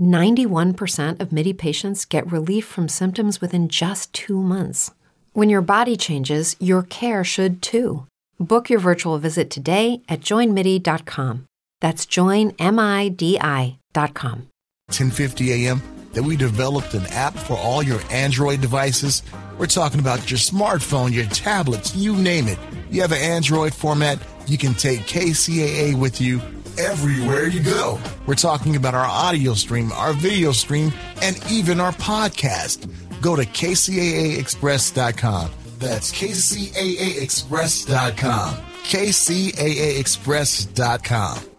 91% of MIDI patients get relief from symptoms within just two months. When your body changes, your care should too. Book your virtual visit today at joinmidi.com. That's joinmidi.com. 10:50 a.m. that we developed an app for all your Android devices. We're talking about your smartphone, your tablets, you name it. You have an Android format, you can take KCAA with you everywhere you go. We're talking about our audio stream, our video stream, and even our podcast. Go to kcaaexpress.com. That's kcaaexpress.com. kcaaexpress.com.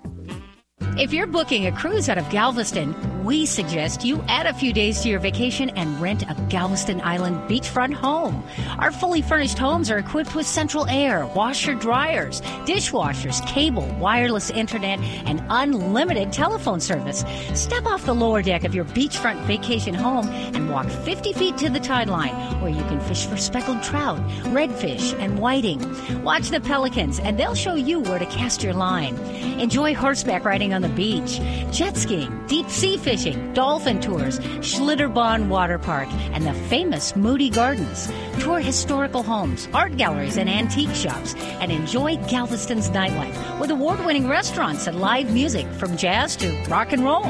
If you're booking a cruise out of Galveston, we suggest you add a few days to your vacation and rent a Galveston Island beachfront home. Our fully furnished homes are equipped with central air, washer dryers, dishwashers, cable, wireless internet, and unlimited telephone service. Step off the lower deck of your beachfront vacation home and walk 50 feet to the tide line where you can fish for speckled trout, redfish, and whiting. Watch the pelicans and they'll show you where to cast your line. Enjoy horseback riding on the beach, jet skiing, deep sea fishing, dolphin tours, Schlitterbahn Water Park, and the famous Moody Gardens. Tour historical homes, art galleries, and antique shops, and enjoy Galveston's nightlife with award-winning restaurants and live music from jazz to rock and roll.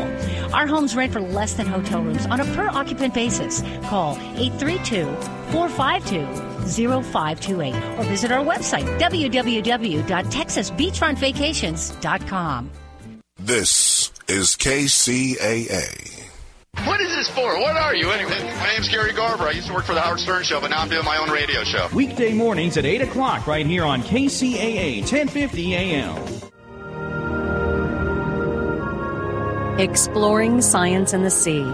Our homes rent for less than hotel rooms on a per-occupant basis. Call 832 452 0528 or visit our website www.texasbeachfrontvacations.com. This is KCAA. What is this for? What are you anyway? My name's Gary Garver. I used to work for the Howard Stern Show, but now I'm doing my own radio show. Weekday mornings at 8 o'clock right here on KCAA 1050 AM. Exploring science in the sea.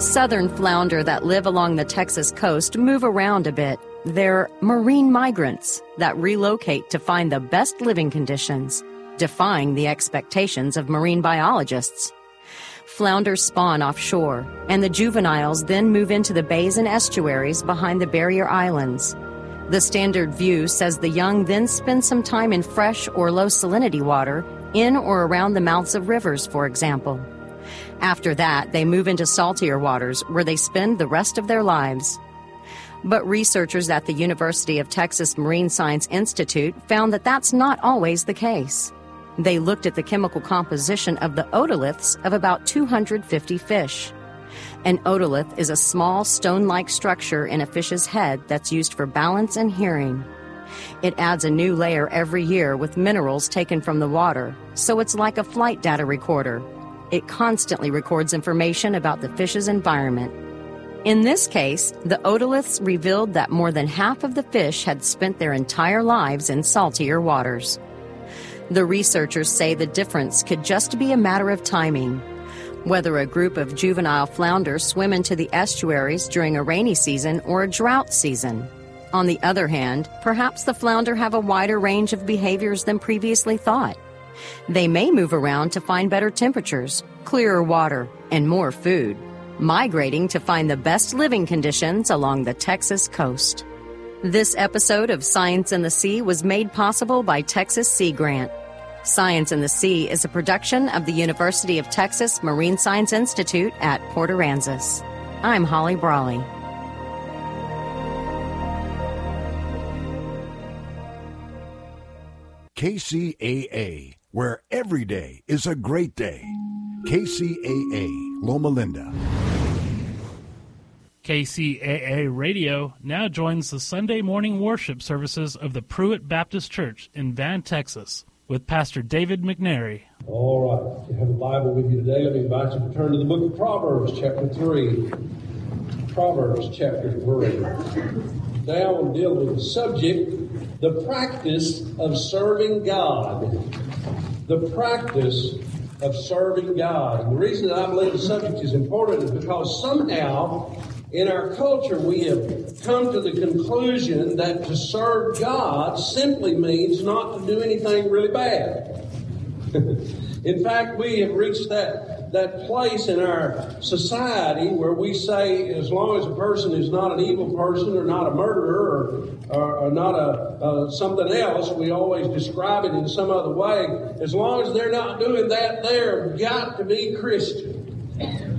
Southern flounder that live along the Texas coast move around a bit. They're marine migrants that relocate to find the best living conditions, defying the expectations of marine biologists. Flounders spawn offshore, and the juveniles then move into the bays and estuaries behind the barrier islands. The standard view says the young then spend some time in fresh or low salinity water, in or around the mouths of rivers, for example. After that, they move into saltier waters where they spend the rest of their lives. But researchers at the University of Texas Marine Science Institute found that that's not always the case. They looked at the chemical composition of the otoliths of about 250 fish. An otolith is a small stone like structure in a fish's head that's used for balance and hearing. It adds a new layer every year with minerals taken from the water, so it's like a flight data recorder. It constantly records information about the fish's environment. In this case, the otoliths revealed that more than half of the fish had spent their entire lives in saltier waters. The researchers say the difference could just be a matter of timing. Whether a group of juvenile flounders swim into the estuaries during a rainy season or a drought season. On the other hand, perhaps the flounder have a wider range of behaviors than previously thought. They may move around to find better temperatures, clearer water, and more food, migrating to find the best living conditions along the Texas coast. This episode of Science in the Sea was made possible by Texas Sea Grant. Science in the Sea is a production of the University of Texas Marine Science Institute at Port Aransas. I'm Holly Brawley. KCAA, where every day is a great day. KCAA, Loma Linda. KCAA Radio now joins the Sunday morning worship services of the Pruitt Baptist Church in Van, Texas, with Pastor David McNary. All right, if you have a Bible with you today, let me invite you to turn to the book of Proverbs, chapter 3. Proverbs, chapter 3. Today I to deal with the subject, the practice of serving God. The practice of serving God. And the reason that I believe the subject is important is because somehow in our culture we have come to the conclusion that to serve God simply means not to do anything really bad. in fact, we have reached that, that place in our society where we say as long as a person is not an evil person or not a murderer or, or, or not a, something else, we always describe it in some other way. As long as they're not doing that, they're got to be Christian.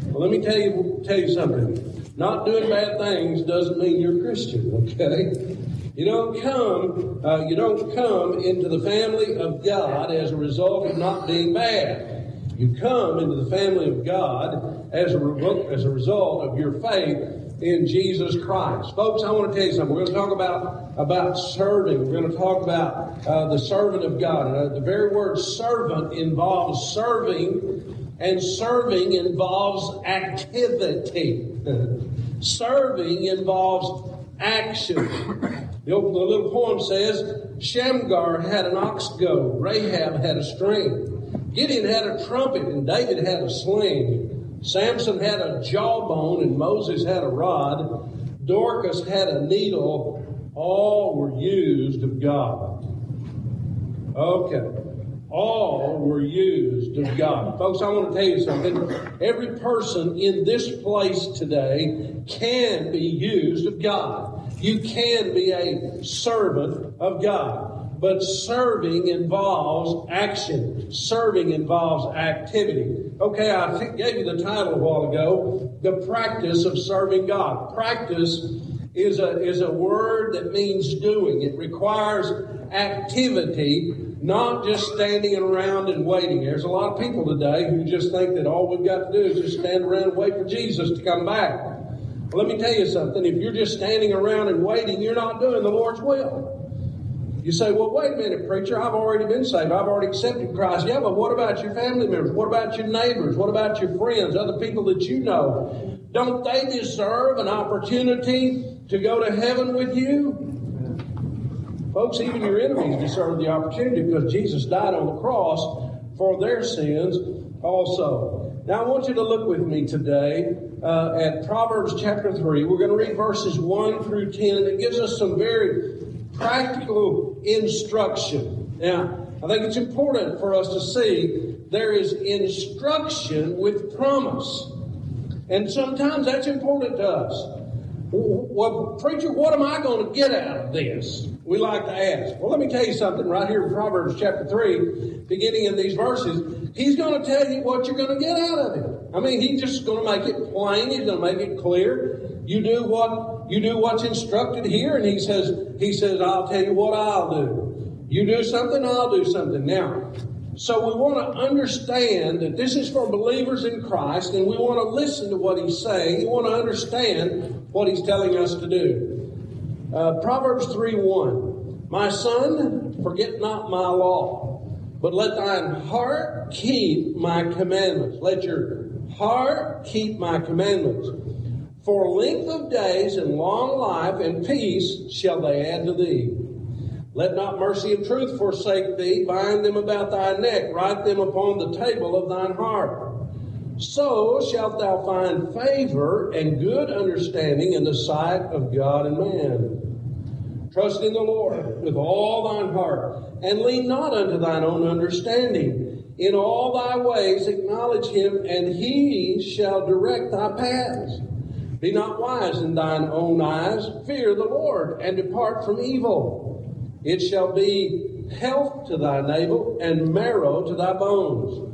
Well, let me tell you, tell you something. Not doing bad things doesn't mean you're a Christian, okay? You don't come, uh, you don't come into the family of God as a result of not being bad. You come into the family of God as a, re- as a result of your faith in Jesus Christ. Folks, I want to tell you something. We're going to talk about, about serving. We're going to talk about uh, the servant of God. Uh, the very word servant involves serving, and serving involves activity. serving involves action. The, the little poem says Shamgar had an ox goad, Rahab had a string, Gideon had a trumpet, and David had a sling. Samson had a jawbone, and Moses had a rod. Dorcas had a needle. All were used of God. Okay all were used of God. Folks, I want to tell you something. Every person in this place today can be used of God. You can be a servant of God. But serving involves action. Serving involves activity. Okay, I gave you the title a while ago, The Practice of Serving God. Practice is a, is a word that means doing. It requires activity not just standing around and waiting. There's a lot of people today who just think that all we've got to do is just stand around and wait for Jesus to come back. Let me tell you something. If you're just standing around and waiting, you're not doing the Lord's will. You say, well, wait a minute, preacher. I've already been saved. I've already accepted Christ. Yeah, but what about your family members? What about your neighbors? What about your friends, other people that you know? Don't they deserve an opportunity to go to heaven with you? Folks, even your enemies deserve the opportunity because Jesus died on the cross for their sins also. Now, I want you to look with me today uh, at Proverbs chapter 3. We're going to read verses 1 through 10, and it gives us some very practical instruction. Now, I think it's important for us to see there is instruction with promise. And sometimes that's important to us. Well, preacher, what am I going to get out of this? We like to ask. Well, let me tell you something right here in Proverbs chapter 3, beginning in these verses. He's going to tell you what you're going to get out of it. I mean, he's just going to make it plain. He's going to make it clear. You do what, you do what's instructed here. And he says, he says, I'll tell you what I'll do. You do something, I'll do something. Now, so we want to understand that this is for believers in Christ, and we want to listen to what he's saying. We want to understand what he's telling us to do. Uh, Proverbs 3 1. My son, forget not my law, but let thine heart keep my commandments. Let your heart keep my commandments. For length of days and long life and peace shall they add to thee. Let not mercy and truth forsake thee. Bind them about thy neck. Write them upon the table of thine heart. So shalt thou find favor and good understanding in the sight of God and man. Trust in the Lord with all thine heart, and lean not unto thine own understanding. In all thy ways acknowledge him, and he shall direct thy paths. Be not wise in thine own eyes. Fear the Lord, and depart from evil. It shall be health to thy navel and marrow to thy bones.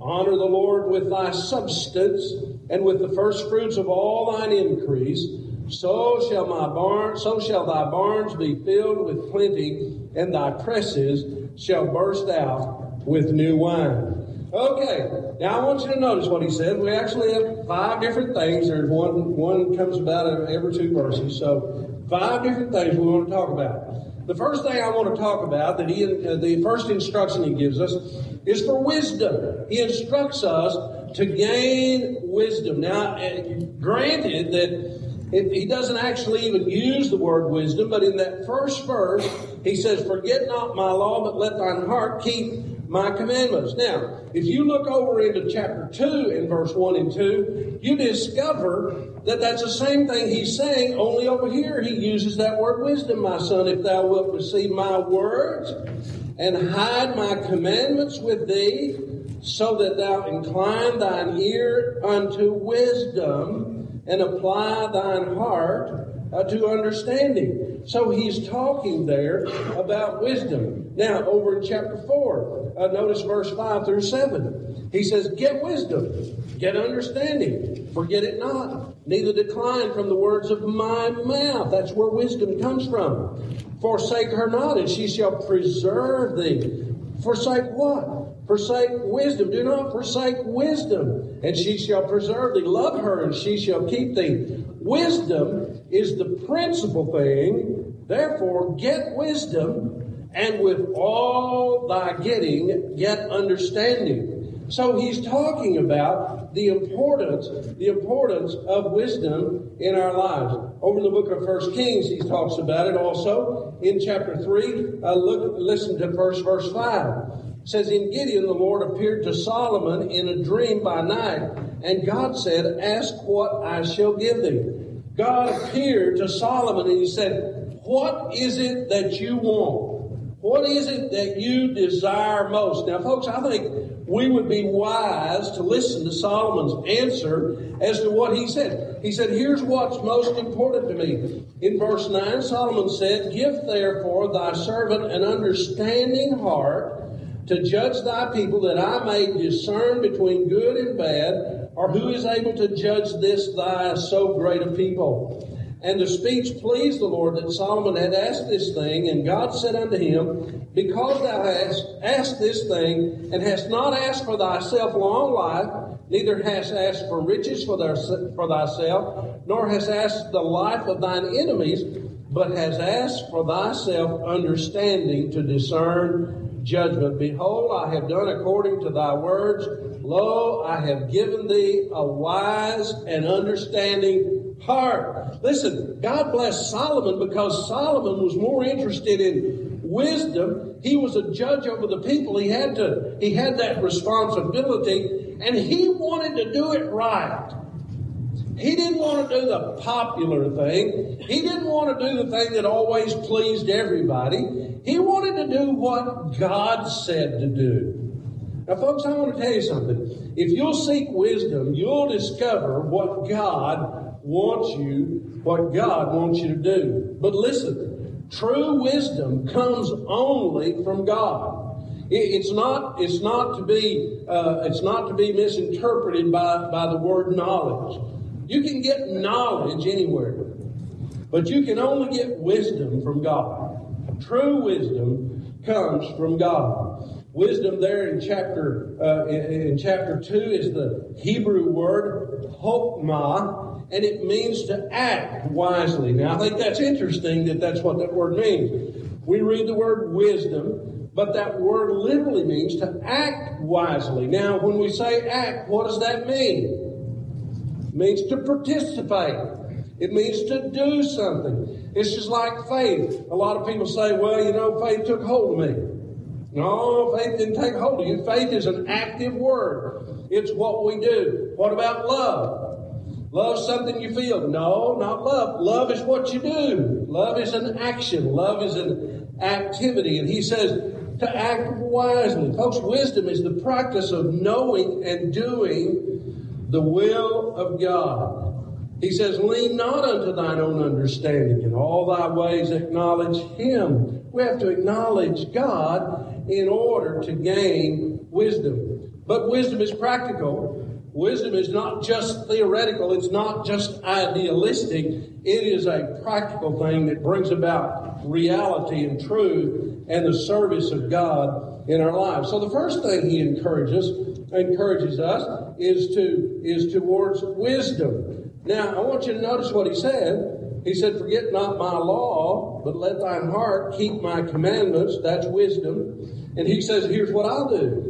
Honor the Lord with thy substance and with the first fruits of all thine increase. So shall my barn, so shall thy barns be filled with plenty, and thy presses shall burst out with new wine. Okay, now I want you to notice what he said. We actually have five different things. There's one one comes about every two verses. So five different things we want to talk about. The first thing I want to talk about that he uh, the first instruction he gives us is for wisdom. He instructs us to gain wisdom. Now, uh, granted that it, he doesn't actually even use the word wisdom, but in that first verse, he says, Forget not my law, but let thine heart keep my commandments. Now, if you look over into chapter 2 in verse 1 and 2, you discover that that's the same thing he's saying, only over here he uses that word wisdom, my son, if thou wilt receive my words and hide my commandments with thee, so that thou incline thine ear unto wisdom and apply thine heart uh, to understanding. So he's talking there about wisdom. Now, over in chapter 4, uh, notice verse 5 through 7. He says, Get wisdom, get understanding, forget it not, neither decline from the words of my mouth. That's where wisdom comes from. Forsake her not, and she shall preserve thee. Forsake what? Forsake wisdom. Do not forsake wisdom, and she shall preserve thee. Love her, and she shall keep thee. Wisdom is the principal thing. Therefore, get wisdom, and with all thy getting, get understanding. So he's talking about the importance, the importance of wisdom in our lives. Over in the book of First Kings, he talks about it also. In chapter 3, uh, look, listen to first verse 5 says in Gibeon, the Lord appeared to Solomon in a dream by night, and God said, Ask what I shall give thee. God appeared to Solomon and he said, What is it that you want? What is it that you desire most? Now, folks, I think we would be wise to listen to Solomon's answer as to what he said. He said, Here's what's most important to me. In verse 9, Solomon said, Give therefore thy servant an understanding heart to judge thy people that I may discern between good and bad, or who is able to judge this thy so great a people? And the speech pleased the Lord that Solomon had asked this thing, and God said unto him, Because thou hast asked this thing, and hast not asked for thyself long life, neither hast asked for riches for, thyself, nor hast asked the life of thine enemies, but hast asked for thyself understanding to discern judgment. Behold, I have done according to thy words. Lo, I have given thee a wise and understanding heart. Listen, God bless Solomon because Solomon was more interested in wisdom. He was a judge over the people. He had to, he had that responsibility and he wanted to do it right. He didn't want to do the popular thing. He didn't want to do the thing that always pleased everybody. He wanted to do what God said to do. Now, folks, I want to tell you something. If you'll seek wisdom, you'll discover what God wants you, what God wants you to do. But listen, true wisdom comes only from God. It's not, it's not to be, uh, it's not to be misinterpreted by, by the word knowledge. You can get knowledge anywhere, but you can only get wisdom from God. True wisdom comes from God. Wisdom there in chapter uh, in, in, chapter two is the Hebrew word hokmah, and it means to act wisely. Now I think that's interesting that that's what that word means. We read the word wisdom, but that word literally means to act wisely. Now, when we say act, what does that mean? It means to participate. It means to do something. It's just like faith. A lot of people say, well, you know, faith took hold of me. No, faith didn't take hold of you. Faith is an active word. It's what we do. What about love? Love something you feel. No, not love. Love is what you do. Love is an action. Love is an activity. And he says to act wisely. Folks, wisdom is the practice of knowing and doing the will of God. He says, Lean not unto thine own understanding. In all thy ways acknowledge him, We have to acknowledge God in order to gain wisdom. But wisdom is practical. Wisdom is not just theoretical, it's not just idealistic. It is a practical thing that brings about reality and truth and the service of God in our lives. So the first thing he encourages encourages us is to is towards wisdom. Now I want you to notice what he said. He said, Forget not my law, but let thine heart keep my commandments. That's wisdom. And he says, Here's what I'll do.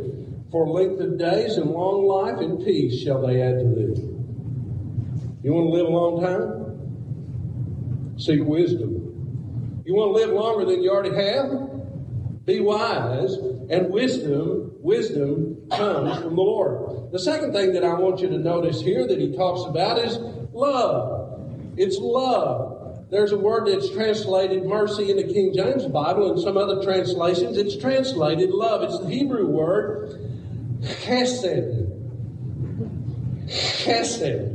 For length of days and long life and peace shall they add to thee. You want to live a long time? Seek wisdom. You want to live longer than you already have? Be wise, and wisdom, wisdom comes from the Lord. The second thing that I want you to notice here that he talks about is love. It's love. There's a word that's translated mercy in the King James Bible, and some other translations it's translated love. It's the Hebrew word Chesed. Chesed.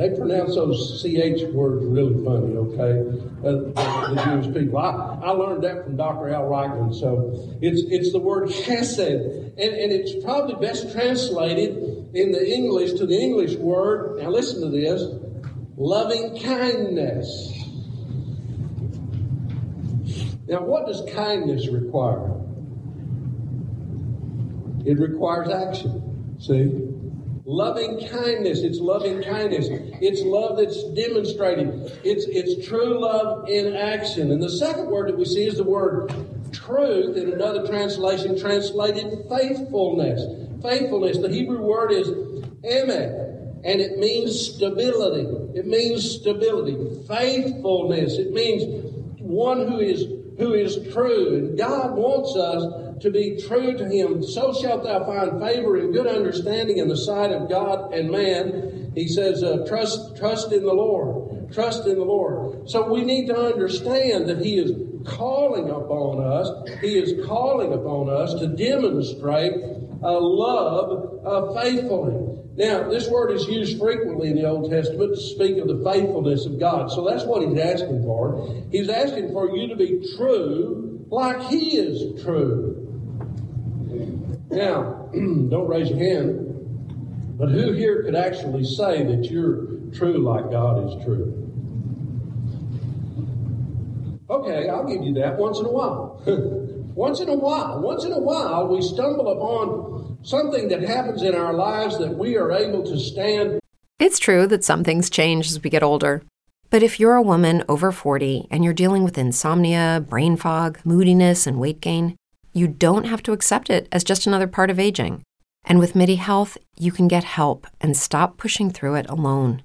They pronounce those CH words really funny, okay? Uh, the Jewish people. I, I learned that from Dr. Al Reichman. So it's, it's the word chesed. And, and it's probably best translated in the English to the English word. Now listen to this loving kindness. Now, what does kindness require? It requires action. See? Loving kindness. It's loving kindness. It's love that's demonstrated. It's, it's true love in action. And the second word that we see is the word truth in another translation translated faithfulness. Faithfulness. The Hebrew word is emet. And it means stability. It means stability. Faithfulness. It means one who is who is true. And God wants us to be true to him. So shalt thou find favor and good understanding in the sight of God and man. He says, uh, trust, trust in the Lord. Trust in the Lord. So we need to understand that he is calling upon us. He is calling upon us to demonstrate a love of faithfully. Now, this word is used frequently in the Old Testament to speak of the faithfulness of God. So that's what he's asking for. He's asking for you to be true like he is true. Now, don't raise your hand, but who here could actually say that you're true like God is true? Okay, I'll give you that once in a while. once in a while, once in a while, we stumble upon something that happens in our lives that we are able to stand. It's true that some things change as we get older. But if you're a woman over 40 and you're dealing with insomnia, brain fog, moodiness, and weight gain, you don't have to accept it as just another part of aging. And with MIDI Health, you can get help and stop pushing through it alone.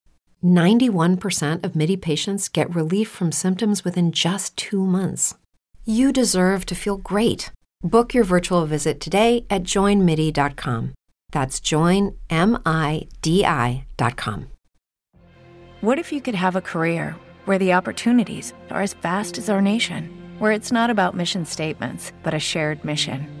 91% of MIDI patients get relief from symptoms within just two months. You deserve to feel great. Book your virtual visit today at joinmidi.com. That's joinmidi.com. What if you could have a career? where the opportunities are as vast as our nation, where it's not about mission statements, but a shared mission.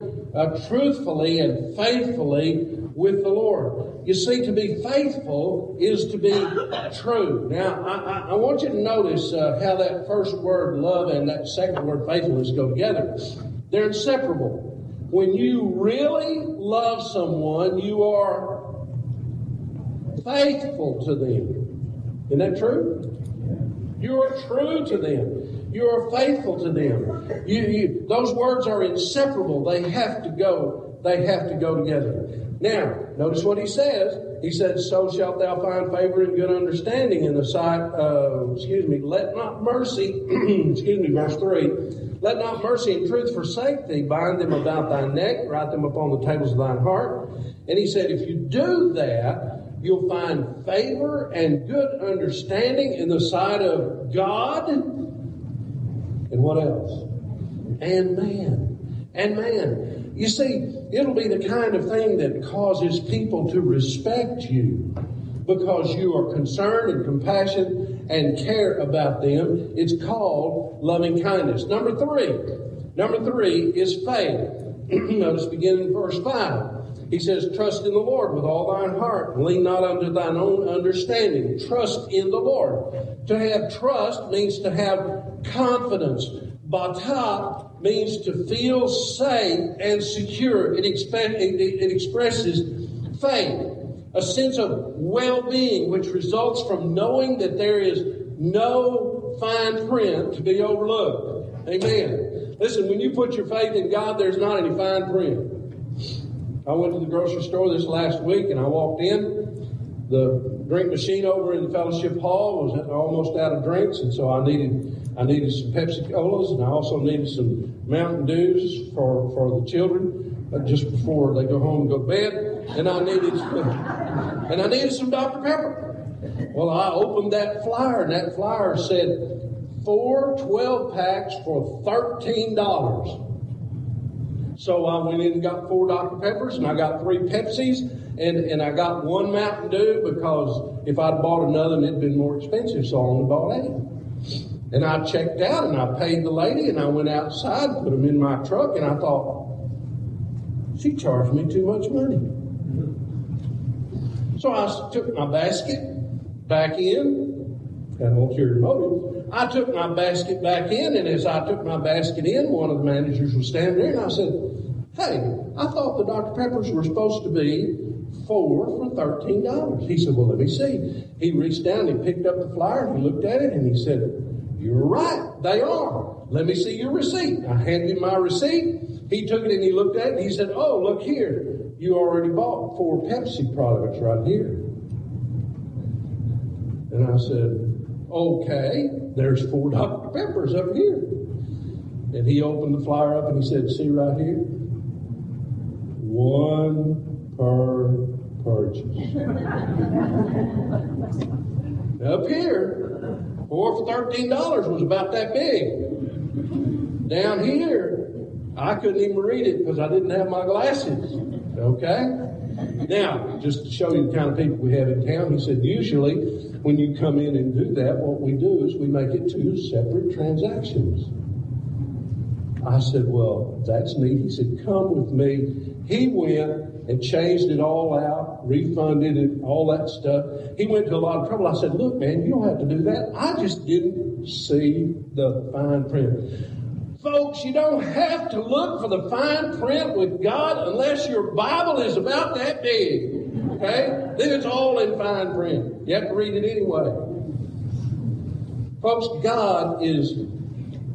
uh, truthfully and faithfully with the Lord. You see, to be faithful is to be true. Now, I, I, I want you to notice uh, how that first word, love, and that second word, faithfulness, go together. They're inseparable. When you really love someone, you are faithful to them. Isn't that true? You are true to them. You are faithful to them. You, you, those words are inseparable. They have to go They have to go together. Now, notice what he says. He said, So shalt thou find favor and good understanding in the sight, uh, excuse me, let not mercy, excuse me, verse 3, let not mercy and truth forsake thee, bind them about thy neck, write them upon the tables of thine heart. And he said, If you do that, you'll find favor and good understanding in the sight of God. And what else? And man. And man. You see, it'll be the kind of thing that causes people to respect you because you are concerned and compassionate and care about them. It's called loving kindness. Number three. Number three is faith. Notice beginning in verse 5. He says, Trust in the Lord with all thine heart, lean not unto thine own understanding. Trust in the Lord. To have trust means to have confidence. Bata means to feel safe and secure. It, expe- it, it expresses faith, a sense of well being, which results from knowing that there is no fine print to be overlooked. Amen. Listen, when you put your faith in God, there's not any fine print. I went to the grocery store this last week and I walked in. The drink machine over in the fellowship hall was almost out of drinks, and so I needed I needed some Pepsi Colas and I also needed some Mountain Dews for, for the children uh, just before they go home and go to bed. And I needed and I needed some Dr. Pepper. Well, I opened that flyer and that flyer said four 12 packs for $13. So I went in and got four Dr. Peppers and I got three Pepsis and, and I got one Mountain Dew because if I'd bought another, it'd been more expensive, so I only bought eight. And I checked out and I paid the lady and I went outside, put them in my truck, and I thought, she charged me too much money. So I took my basket back in, had ulterior motive. I took my basket back in, and as I took my basket in, one of the managers was standing there, and I said, Hey, I thought the Dr. Peppers were supposed to be four for thirteen dollars. He said, Well, let me see. He reached down he picked up the flyer and he looked at it and he said, You're right, they are. Let me see your receipt. I handed him my receipt. He took it and he looked at it and he said, Oh, look here. You already bought four Pepsi products right here. And I said, Okay, there's four Dr. Peppers up here. And he opened the flyer up and he said, See right here? One per purchase. up here, four for thirteen dollars was about that big. Down here, I couldn't even read it because I didn't have my glasses. Okay? Now, just to show you the kind of people we have in town, he said, usually when you come in and do that, what we do is we make it two separate transactions. I said, Well, that's neat. He said, Come with me. He went and changed it all out, refunded it, all that stuff. He went to a lot of trouble. I said, Look, man, you don't have to do that. I just didn't see the fine print. Folks, you don't have to look for the fine print with God unless your Bible is about that big. Okay? Then it's all in fine print. You have to read it anyway. Folks, God is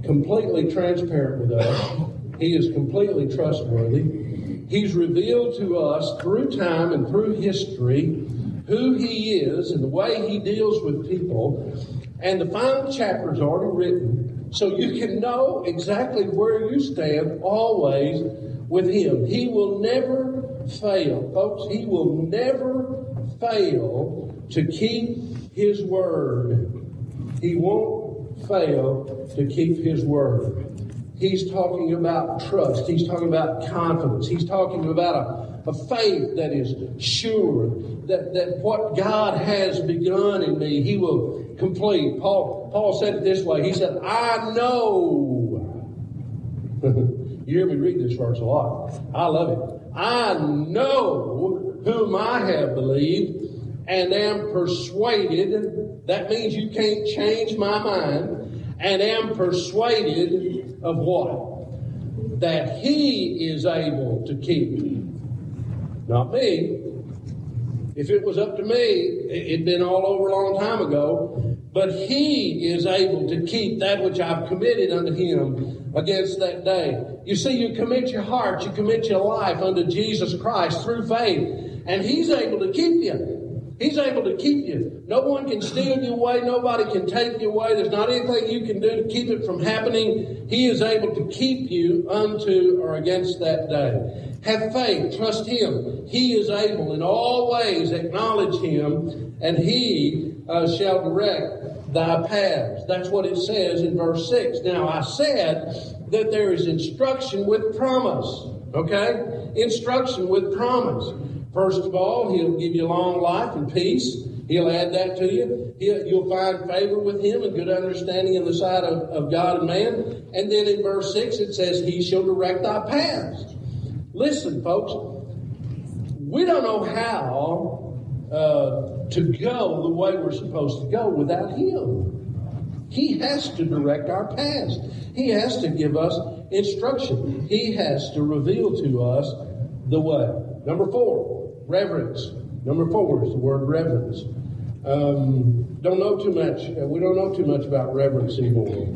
completely transparent with us. He is completely trustworthy. He's revealed to us through time and through history who He is and the way He deals with people. And the final chapter is already written so you can know exactly where you stand always with Him. He will never fail. Folks, He will never fail to keep His word. He won't fail to keep His word. He's talking about trust. He's talking about confidence. He's talking about a, a faith that is sure that, that what God has begun in me, He will complete. Paul, Paul said it this way. He said, I know. you hear me read this verse a lot. I love it. I know whom I have believed and am persuaded. That means you can't change my mind. And am persuaded of what? That he is able to keep. Not me. If it was up to me, it'd been all over a long time ago. But he is able to keep that which I've committed unto him against that day. You see, you commit your heart, you commit your life unto Jesus Christ through faith, and He's able to keep you. He's able to keep you. No one can steal you away. Nobody can take you away. There's not anything you can do to keep it from happening. He is able to keep you unto or against that day. Have faith. Trust Him. He is able in all ways. Acknowledge Him, and He uh, shall direct thy paths. That's what it says in verse 6. Now, I said that there is instruction with promise. Okay? Instruction with promise. First of all, he'll give you long life and peace. He'll add that to you. He'll, you'll find favor with him and good understanding in the sight of, of God and man. And then in verse 6, it says, He shall direct thy paths. Listen, folks, we don't know how uh, to go the way we're supposed to go without Him. He has to direct our paths. He has to give us instruction. He has to reveal to us the way. Number four, Reverence. Number four is the word reverence. Um, don't know too much. Uh, we don't know too much about reverence anymore.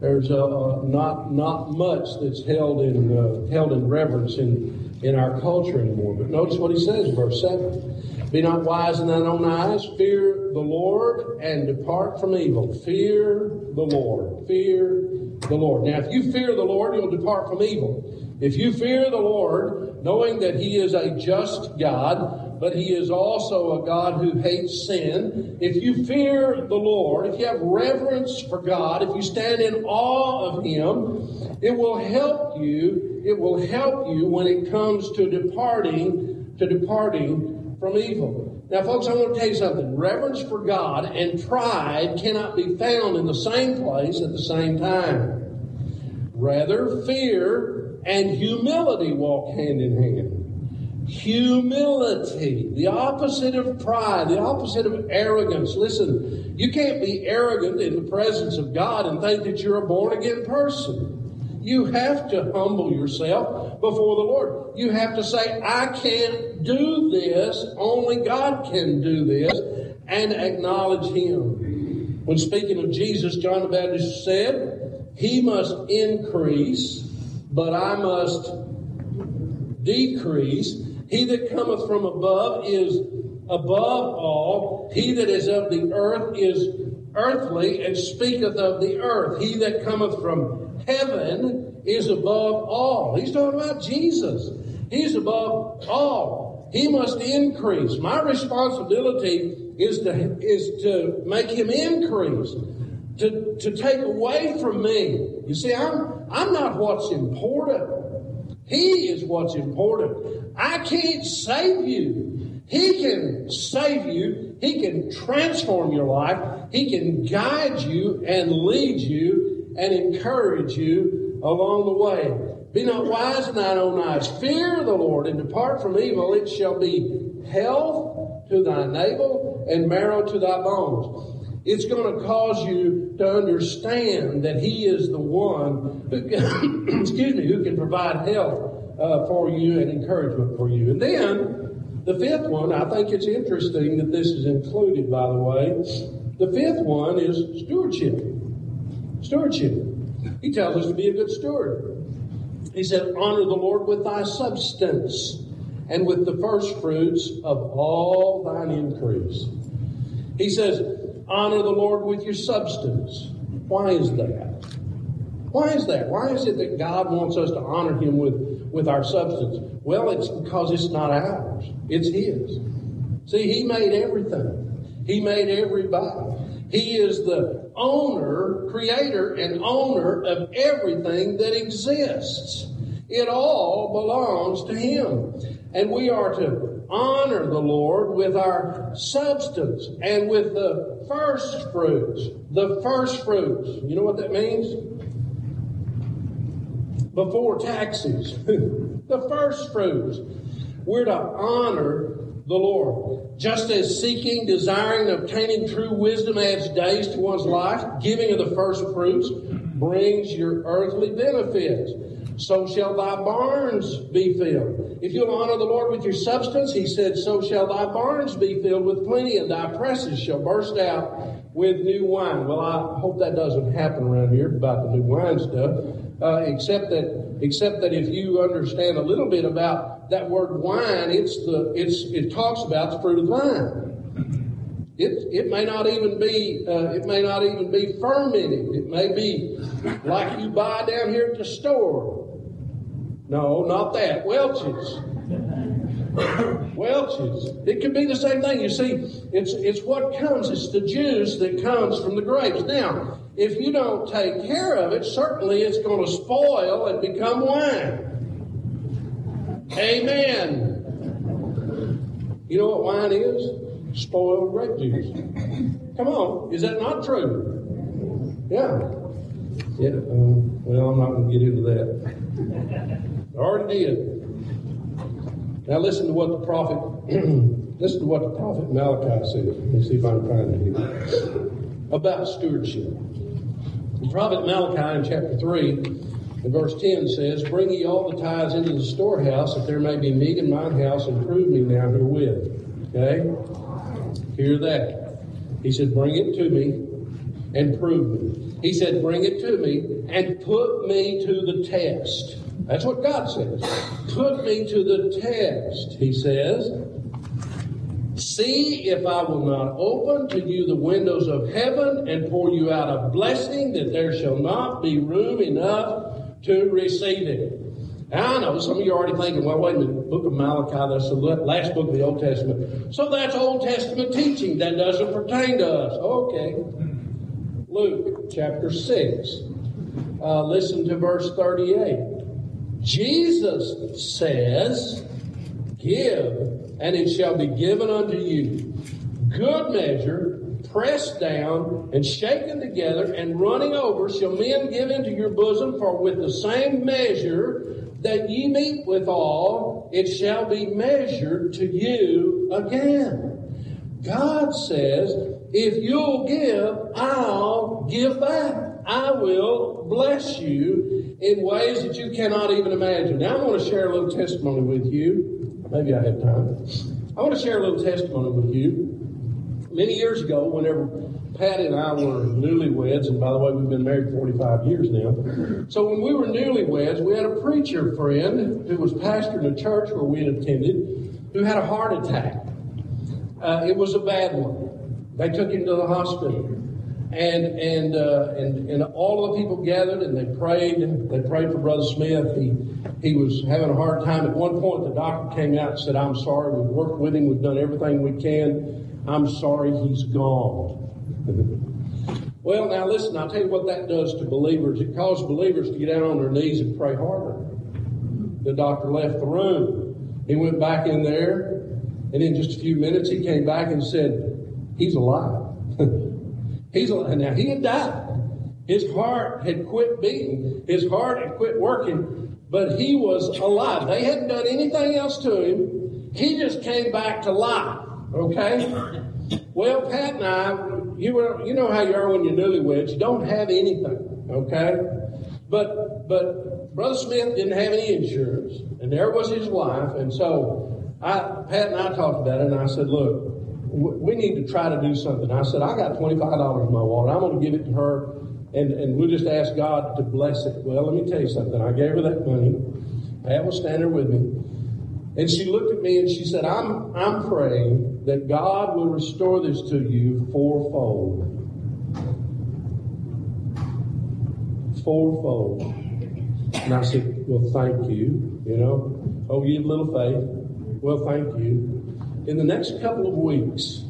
There's uh, uh, not not much that's held in uh, held in reverence in in our culture anymore. But notice what he says, verse seven: "Be not wise in thine own eyes. Fear the Lord and depart from evil. Fear the Lord. Fear the Lord." Now, if you fear the Lord, you'll depart from evil. If you fear the Lord, knowing that He is a just God, but He is also a God who hates sin, if you fear the Lord, if you have reverence for God, if you stand in awe of Him, it will help you, it will help you when it comes to departing, to departing from evil. Now, folks, I want to tell you something. Reverence for God and pride cannot be found in the same place at the same time. Rather, fear and humility walk hand in hand. Humility, the opposite of pride, the opposite of arrogance. Listen, you can't be arrogant in the presence of God and think that you're a born again person. You have to humble yourself before the Lord. You have to say, I can't do this, only God can do this, and acknowledge Him. When speaking of Jesus, John the Baptist said, He must increase but I must decrease. He that cometh from above is above all. He that is of the earth is earthly and speaketh of the earth. He that cometh from heaven is above all. He's talking about Jesus. He's above all. He must increase. My responsibility is to, is to make him increase to, to take away from me. You see, I'm, I'm not what's important. He is what's important. I can't save you. He can save you. He can transform your life. He can guide you and lead you and encourage you along the way. Be not wise in thine own eyes. Fear the Lord and depart from evil. It shall be health to thy navel and marrow to thy bones. It's going to cause you to understand that He is the one who can, excuse me, who can provide help uh, for you and encouragement for you. And then the fifth one, I think it's interesting that this is included, by the way. The fifth one is stewardship. Stewardship. He tells us to be a good steward. He said, Honor the Lord with thy substance and with the first fruits of all thine increase. He says, honor the Lord with your substance. Why is that? Why is that? Why is it that God wants us to honor Him with, with our substance? Well, it's because it's not ours, it's His. See, He made everything, He made everybody. He is the owner, creator, and owner of everything that exists. It all belongs to Him. And we are to honor the Lord with our substance and with the first fruits. The first fruits. You know what that means? Before taxes. the first fruits. We're to honor the Lord. Just as seeking, desiring, obtaining true wisdom adds days to one's life, giving of the first fruits brings your earthly benefits so shall thy barns be filled. If you'll honor the Lord with your substance, he said, so shall thy barns be filled with plenty, and thy presses shall burst out with new wine. Well, I hope that doesn't happen around here about the new wine stuff. Uh, except that, except that if you understand a little bit about that word wine, it's the, it's, it talks about the fruit of the vine. It, it may not even be, uh, it may not even be fermented. It may be like you buy down here at the store. No, not that. Welch's. Welch's. It could be the same thing. You see, it's it's what comes. It's the juice that comes from the grapes. Now, if you don't take care of it, certainly it's going to spoil and become wine. Amen. You know what wine is? Spoiled grape juice. Come on, is that not true? Yeah. Yeah. Um, well, I'm not going to get into that. I already did. Now listen to what the prophet listen to what the prophet Malachi said. Let me see if I can find it here. About stewardship. The prophet Malachi in chapter 3 and verse 10 says, Bring ye all the tithes into the storehouse, that there may be meat in mine house, and prove me now herewith. Okay? Hear that. He said, Bring it to me and prove me. He said, Bring it to me and put me to the test. That's what God says. Put me to the test, he says. See if I will not open to you the windows of heaven and pour you out a blessing that there shall not be room enough to receive it. Now, I know some of you are already thinking, well, wait a minute, book of Malachi, that's the last book of the Old Testament. So that's Old Testament teaching. That doesn't pertain to us. Okay. Luke chapter 6. Uh, listen to verse 38. Jesus says, Give, and it shall be given unto you. Good measure, pressed down, and shaken together, and running over, shall men give into your bosom, for with the same measure that ye meet withal, it shall be measured to you again. God says, if you'll give, I'll give back. I will bless you in ways that you cannot even imagine. Now, I want to share a little testimony with you. Maybe I have time. I want to share a little testimony with you. Many years ago, whenever Patty and I were newlyweds, and by the way, we've been married 45 years now. So when we were newlyweds, we had a preacher friend who was pastoring a church where we had attended who had a heart attack. Uh, it was a bad one. They took him to the hospital and and uh, and and all of the people gathered and they prayed. They prayed for Brother Smith. He he was having a hard time. At one point, the doctor came out and said, "I'm sorry. We've worked with him. We've done everything we can. I'm sorry. He's gone." well, now listen. I'll tell you what that does to believers. It causes believers to get down on their knees and pray harder. The doctor left the room. He went back in there, and in just a few minutes, he came back and said, "He's alive." He's alive. now he had died. His heart had quit beating. His heart had quit working, but he was alive. They hadn't done anything else to him. He just came back to life. Okay. Well, Pat and I, you were, you know how you are when you're newlyweds. You don't have anything. Okay. But but Brother Smith didn't have any insurance, and there was his wife, and so I, Pat and I talked about it, and I said, look we need to try to do something. I said, I got $25 in my wallet. I'm going to give it to her, and, and we'll just ask God to bless it. Well, let me tell you something. I gave her that money. Pat was standing there with me. And she looked at me and she said, I'm, I'm praying that God will restore this to you fourfold. Fourfold. And I said, Well, thank you. You know, oh, you little faith. Well, thank you in the next couple of weeks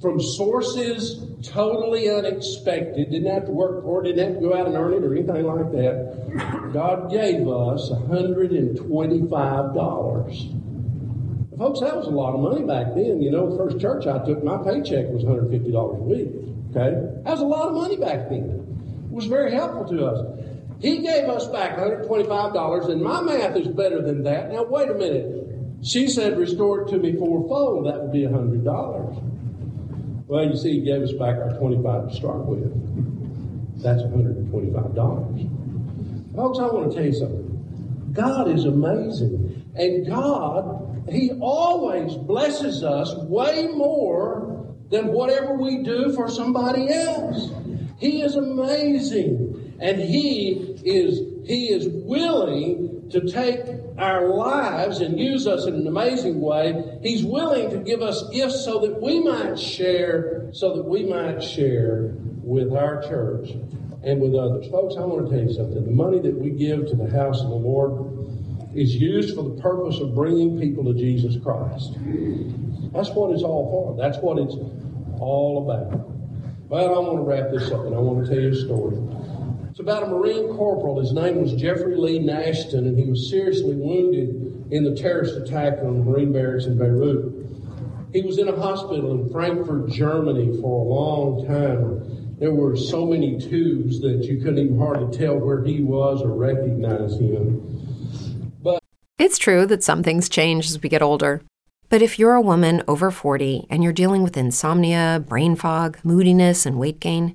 from sources totally unexpected, didn't have to work for it, didn't have to go out and earn it or anything like that. God gave us $125. Folks, that was a lot of money back then. You know, the first church I took, my paycheck was $150 a week. Okay? That was a lot of money back then. It was very helpful to us. He gave us back $125, and my math is better than that. Now, wait a minute. She said, restore it to me fourfold. That would be a $100. Well, you see, he gave us back our 25 to start with. That's $125. Folks, I want to tell you something. God is amazing. And God, He always blesses us way more than whatever we do for somebody else. He is amazing. And He is, He is willing to take our lives and use us in an amazing way. He's willing to give us gifts so that we might share, so that we might share with our church and with others. Folks, I want to tell you something. The money that we give to the house of the Lord is used for the purpose of bringing people to Jesus Christ. That's what it's all for. That's what it's all about. Well, I want to wrap this up and I want to tell you a story. It's about a Marine corporal. His name was Jeffrey Lee Nashton, and he was seriously wounded in the terrorist attack on the Marine barracks in Beirut. He was in a hospital in Frankfurt, Germany for a long time. There were so many tubes that you couldn't even hardly tell where he was or recognize him. But It's true that some things change as we get older. But if you're a woman over 40 and you're dealing with insomnia, brain fog, moodiness, and weight gain,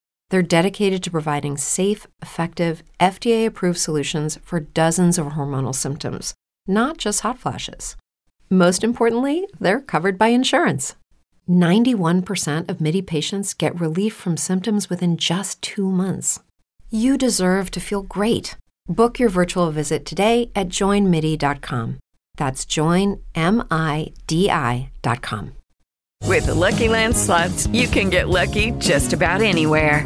They're dedicated to providing safe, effective, FDA approved solutions for dozens of hormonal symptoms, not just hot flashes. Most importantly, they're covered by insurance. 91% of MIDI patients get relief from symptoms within just two months. You deserve to feel great. Book your virtual visit today at joinmidi.com. That's joinmidi.com. With the Lucky Land slots, you can get lucky just about anywhere.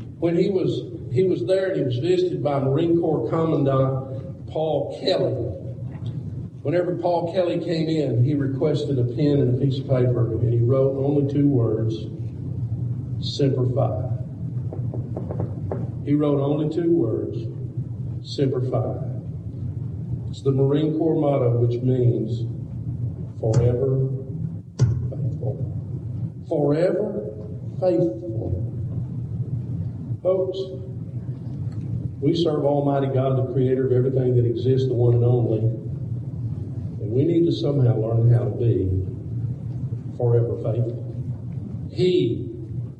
when he was he was there and he was visited by Marine Corps Commandant Paul Kelley. Whenever Paul Kelley came in, he requested a pen and a piece of paper, and he wrote only two words: "Semper Fi." He wrote only two words: "Semper Fi." It's the Marine Corps motto, which means forever faithful. Forever faithful. Folks, we serve Almighty God, the creator of everything that exists, the one and only. And we need to somehow learn how to be forever faithful. He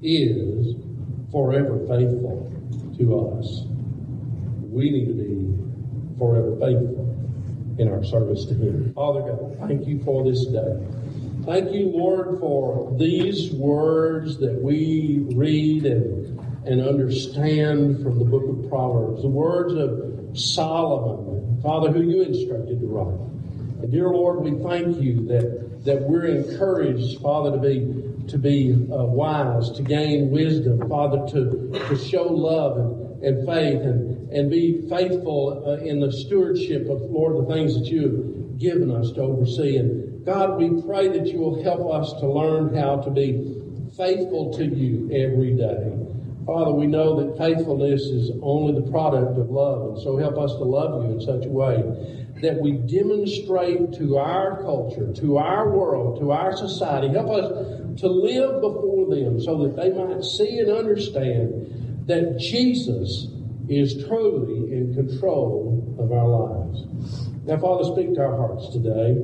is forever faithful to us. We need to be forever faithful in our service to Him. Father God, thank you for this day. Thank you, Lord, for these words that we read and, and understand from the book of Proverbs, the words of Solomon, Father, who you instructed to write. And dear Lord, we thank you that, that we're encouraged, Father, to be to be uh, wise, to gain wisdom, Father, to, to show love and, and faith and, and be faithful uh, in the stewardship of, Lord, the things that you have given us to oversee. And God, we pray that you will help us to learn how to be faithful to you every day. Father, we know that faithfulness is only the product of love, and so help us to love you in such a way that we demonstrate to our culture, to our world, to our society, help us to live before them so that they might see and understand that Jesus is truly in control of our lives. Now, Father, speak to our hearts today.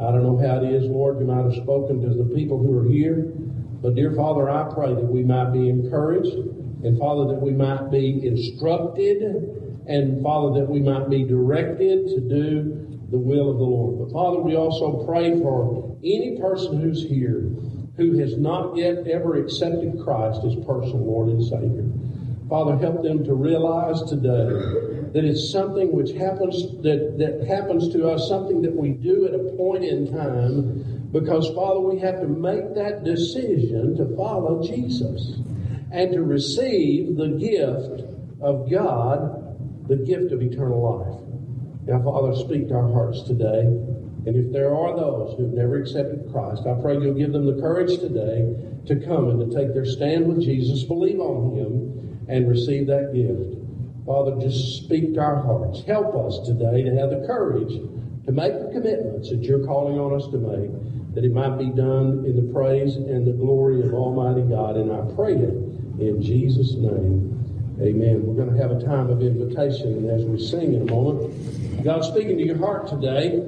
I don't know how it is, Lord. You might have spoken to the people who are here. But, dear Father, I pray that we might be encouraged, and, Father, that we might be instructed, and, Father, that we might be directed to do the will of the Lord. But, Father, we also pray for any person who's here who has not yet ever accepted Christ as personal Lord and Savior. Father, help them to realize today that it's something which happens that, that happens to us, something that we do at a point in time, because Father, we have to make that decision to follow Jesus and to receive the gift of God, the gift of eternal life. Now, Father, speak to our hearts today. And if there are those who've never accepted Christ. I pray you'll give them the courage today to come and to take their stand with Jesus, believe on Him, and receive that gift. Father, just speak to our hearts. Help us today to have the courage to make the commitments that you're calling on us to make, that it might be done in the praise and the glory of Almighty God. And I pray it in Jesus' name. Amen. We're going to have a time of invitation as we sing in a moment. God's speaking to your heart today.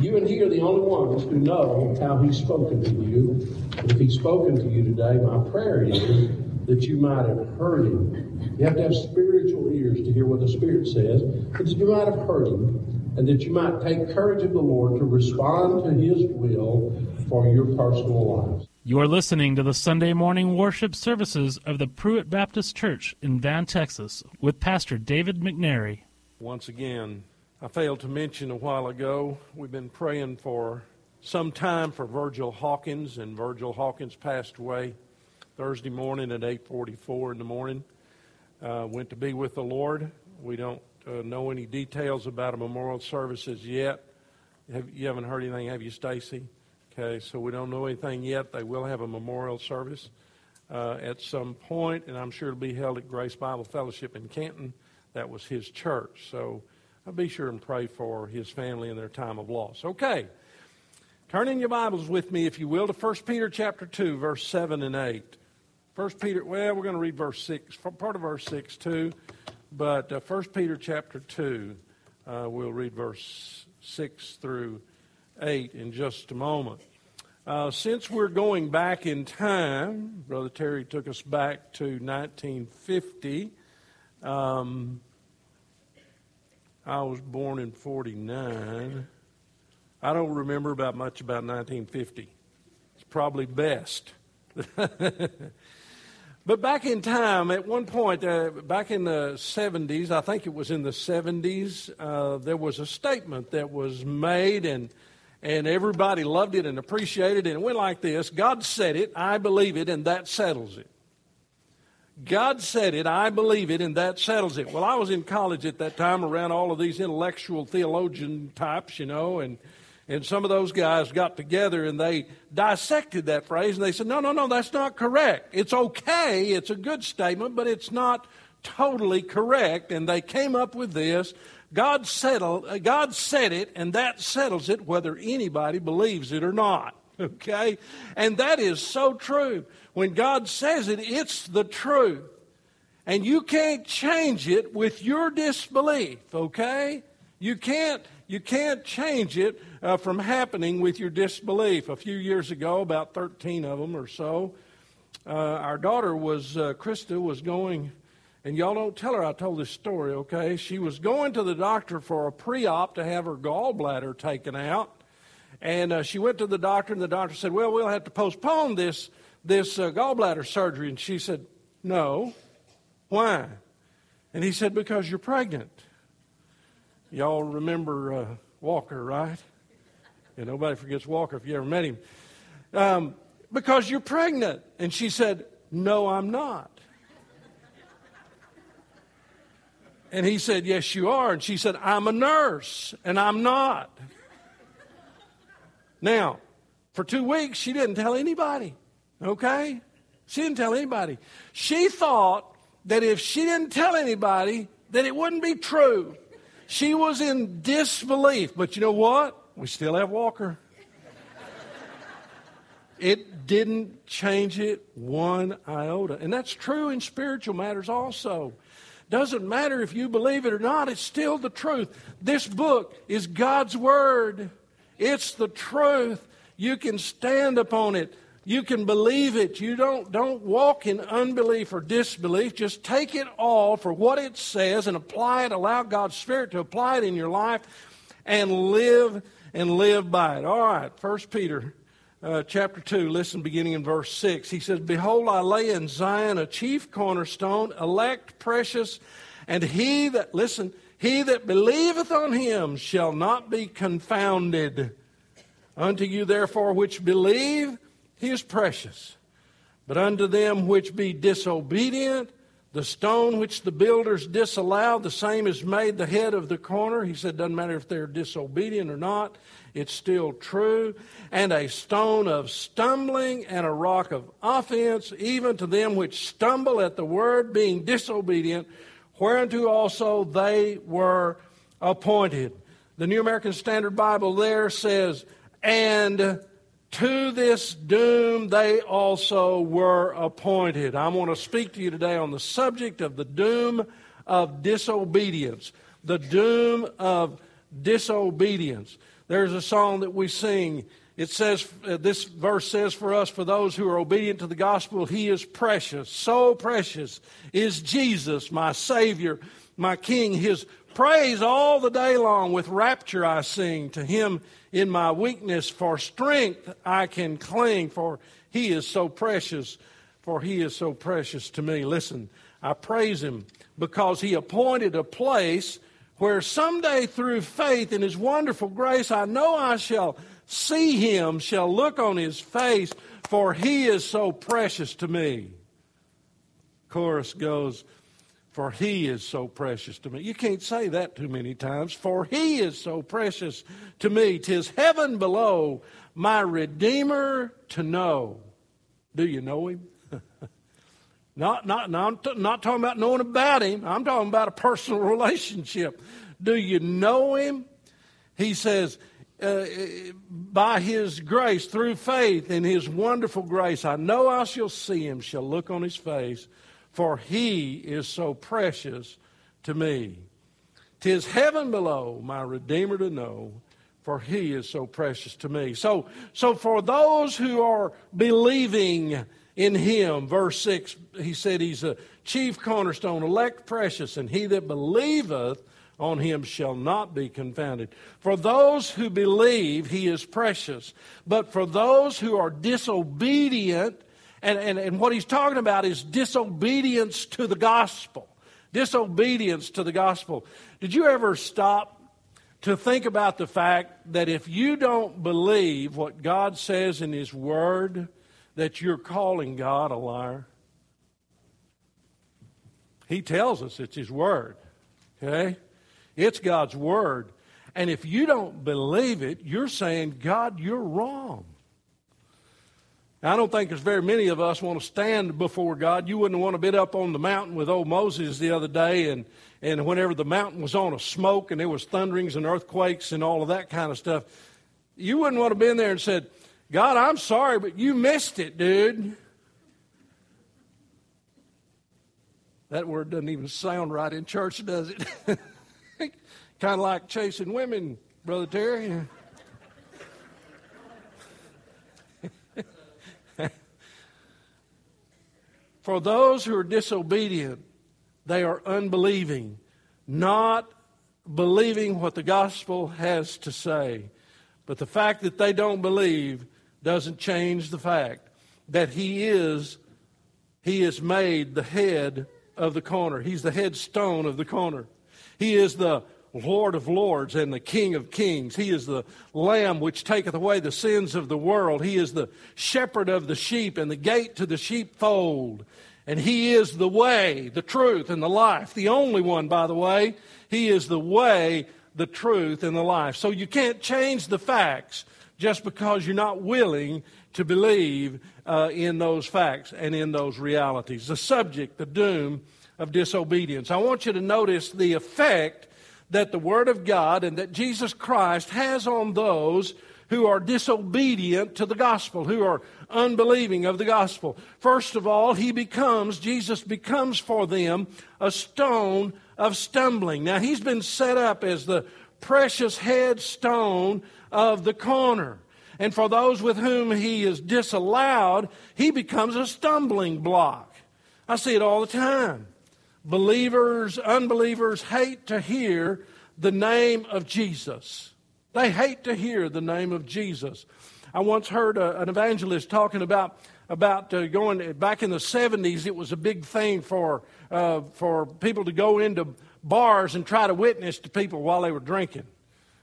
You and He are the only ones who know how He's spoken to you. If He's spoken to you today, my prayer is that you might have heard Him. You have to have spiritual ears to hear what the Spirit says, but that you might have heard Him, and that you might take courage of the Lord to respond to His will for your personal lives. You are listening to the Sunday morning worship services of the Pruitt Baptist Church in Van, Texas, with Pastor David McNary. Once again, I failed to mention a while ago, we've been praying for some time for Virgil Hawkins, and Virgil Hawkins passed away Thursday morning at 8:44 in the morning. Uh, went to be with the Lord. We don't uh, know any details about a memorial services yet. Have, you haven't heard anything, have you, Stacy? Okay, so we don't know anything yet. They will have a memorial service uh, at some point, and I'm sure it'll be held at Grace Bible Fellowship in Canton. That was his church. So I'll be sure and pray for his family in their time of loss. Okay. Turn in your Bibles with me, if you will, to 1 Peter chapter 2, verse 7 and 8. 1 Peter, well, we're going to read verse 6, part of verse 6 too, but uh, 1 Peter chapter 2, uh, we'll read verse 6 through 8 in just a moment. Uh, since we're going back in time, Brother Terry took us back to 1950. Um, I was born in 49. I don't remember about much about 1950. It's probably best. but back in time, at one point, uh, back in the 70s, I think it was in the 70s, uh, there was a statement that was made, and and everybody loved it and appreciated it. And it went like this God said it, I believe it, and that settles it. God said it, I believe it, and that settles it. Well, I was in college at that time around all of these intellectual theologian types, you know, and, and some of those guys got together and they dissected that phrase and they said, no, no, no, that's not correct. It's okay, it's a good statement, but it's not totally correct. And they came up with this God, settled, uh, God said it, and that settles it whether anybody believes it or not. Okay? And that is so true. When God says it, it's the truth. And you can't change it with your disbelief, okay? You can't, you can't change it uh, from happening with your disbelief. A few years ago, about 13 of them or so, uh, our daughter was, uh, Krista, was going and y'all don't tell her I told this story, okay? She was going to the doctor for a pre op to have her gallbladder taken out. And uh, she went to the doctor, and the doctor said, Well, we'll have to postpone this, this uh, gallbladder surgery. And she said, No. Why? And he said, Because you're pregnant. Y'all remember uh, Walker, right? Yeah, nobody forgets Walker if you ever met him. Um, because you're pregnant. And she said, No, I'm not. And he said, Yes, you are. And she said, I'm a nurse, and I'm not. Now, for two weeks, she didn't tell anybody, okay? She didn't tell anybody. She thought that if she didn't tell anybody, that it wouldn't be true. She was in disbelief. But you know what? We still have Walker. It didn't change it one iota. And that's true in spiritual matters also. Doesn't matter if you believe it or not, it's still the truth. This book is God's Word, it's the truth. You can stand upon it. You can believe it. You don't, don't walk in unbelief or disbelief. Just take it all for what it says and apply it. Allow God's Spirit to apply it in your life and live and live by it. All right, First Peter uh, chapter 2, listen, beginning in verse 6. He says, Behold, I lay in Zion a chief cornerstone, elect, precious, and he that, listen, he that believeth on him shall not be confounded. Unto you, therefore, which believe, he is precious. But unto them which be disobedient, The stone which the builders disallowed, the same is made the head of the corner. He said, doesn't matter if they're disobedient or not, it's still true. And a stone of stumbling and a rock of offense, even to them which stumble at the word, being disobedient, whereunto also they were appointed. The New American Standard Bible there says, and to this doom they also were appointed. I want to speak to you today on the subject of the doom of disobedience. The doom of disobedience. There's a song that we sing. It says, uh, this verse says for us, for those who are obedient to the gospel, He is precious. So precious is Jesus, my Savior, my King. His praise all the day long with rapture I sing. To Him in my weakness, for strength I can cling, for He is so precious, for He is so precious to me. Listen, I praise Him because He appointed a place where someday through faith in His wonderful grace, I know I shall see Him, shall look on His face, for He is so precious to me. Chorus goes, for he is so precious to me. You can't say that too many times. For he is so precious to me. Tis heaven below, my Redeemer to know. Do you know him? not, not, not, not talking about knowing about him. I'm talking about a personal relationship. Do you know him? He says, uh, by his grace, through faith in his wonderful grace, I know I shall see him, shall look on his face for he is so precious to me. Tis heaven below, my Redeemer to know, for he is so precious to me. So, so for those who are believing in him, verse 6, he said he's a chief cornerstone, elect precious, and he that believeth on him shall not be confounded. For those who believe, he is precious. But for those who are disobedient, and, and, and what he's talking about is disobedience to the gospel. Disobedience to the gospel. Did you ever stop to think about the fact that if you don't believe what God says in His Word, that you're calling God a liar? He tells us it's His Word. Okay? It's God's Word. And if you don't believe it, you're saying, God, you're wrong. I don't think there's very many of us want to stand before God. You wouldn't want to be up on the mountain with old Moses the other day, and, and whenever the mountain was on a smoke and there was thunderings and earthquakes and all of that kind of stuff, you wouldn't want to be in there and said, God, I'm sorry, but you missed it, dude. That word doesn't even sound right in church, does it? kind of like chasing women, Brother Terry. For those who are disobedient, they are unbelieving, not believing what the gospel has to say. But the fact that they don't believe doesn't change the fact that he is he is made the head of the corner. He's the headstone of the corner. He is the Lord of lords and the King of kings. He is the Lamb which taketh away the sins of the world. He is the shepherd of the sheep and the gate to the sheepfold. And He is the way, the truth, and the life. The only one, by the way. He is the way, the truth, and the life. So you can't change the facts just because you're not willing to believe uh, in those facts and in those realities. The subject, the doom of disobedience. I want you to notice the effect that the Word of God and that Jesus Christ has on those who are disobedient to the gospel, who are unbelieving of the gospel. First of all, he becomes, Jesus becomes for them a stone of stumbling. Now, he's been set up as the precious headstone of the corner. And for those with whom he is disallowed, he becomes a stumbling block. I see it all the time. Believers, unbelievers hate to hear the name of Jesus. They hate to hear the name of Jesus. I once heard a, an evangelist talking about about uh, going back in the 70s. It was a big thing for uh, for people to go into bars and try to witness to people while they were drinking.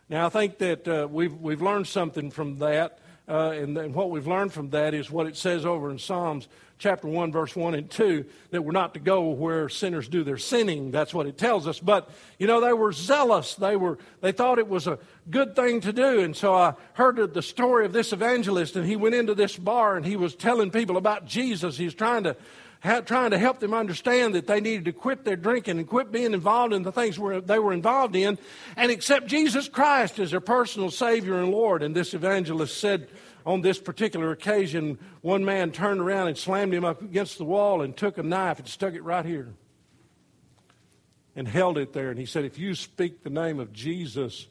Now I think that uh, we've we've learned something from that. Uh, and, and what we've learned from that is what it says over in Psalms chapter 1, verse 1 and 2, that we're not to go where sinners do their sinning. That's what it tells us. But, you know, they were zealous. They, were, they thought it was a good thing to do. And so I heard the story of this evangelist, and he went into this bar and he was telling people about Jesus. He's trying to trying to help them understand that they needed to quit their drinking and quit being involved in the things where they were involved in and accept Jesus Christ as their personal Savior and Lord. And this evangelist said on this particular occasion, one man turned around and slammed him up against the wall and took a knife and stuck it right here and held it there. And he said, If you speak the name of Jesus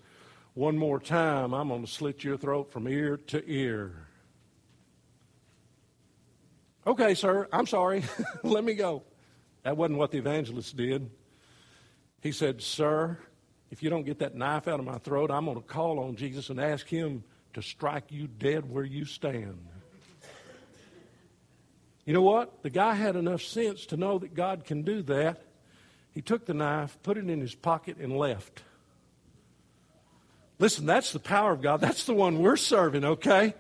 one more time, I'm going to slit your throat from ear to ear. Okay, sir, I'm sorry. Let me go. That wasn't what the evangelist did. He said, Sir, if you don't get that knife out of my throat, I'm going to call on Jesus and ask him to strike you dead where you stand. You know what? The guy had enough sense to know that God can do that. He took the knife, put it in his pocket, and left. Listen, that's the power of God. That's the one we're serving, okay?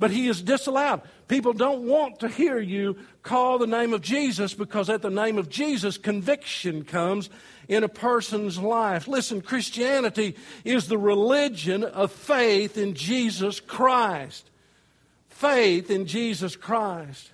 But he is disallowed. People don't want to hear you call the name of Jesus because at the name of Jesus, conviction comes in a person's life. Listen, Christianity is the religion of faith in Jesus Christ. Faith in Jesus Christ.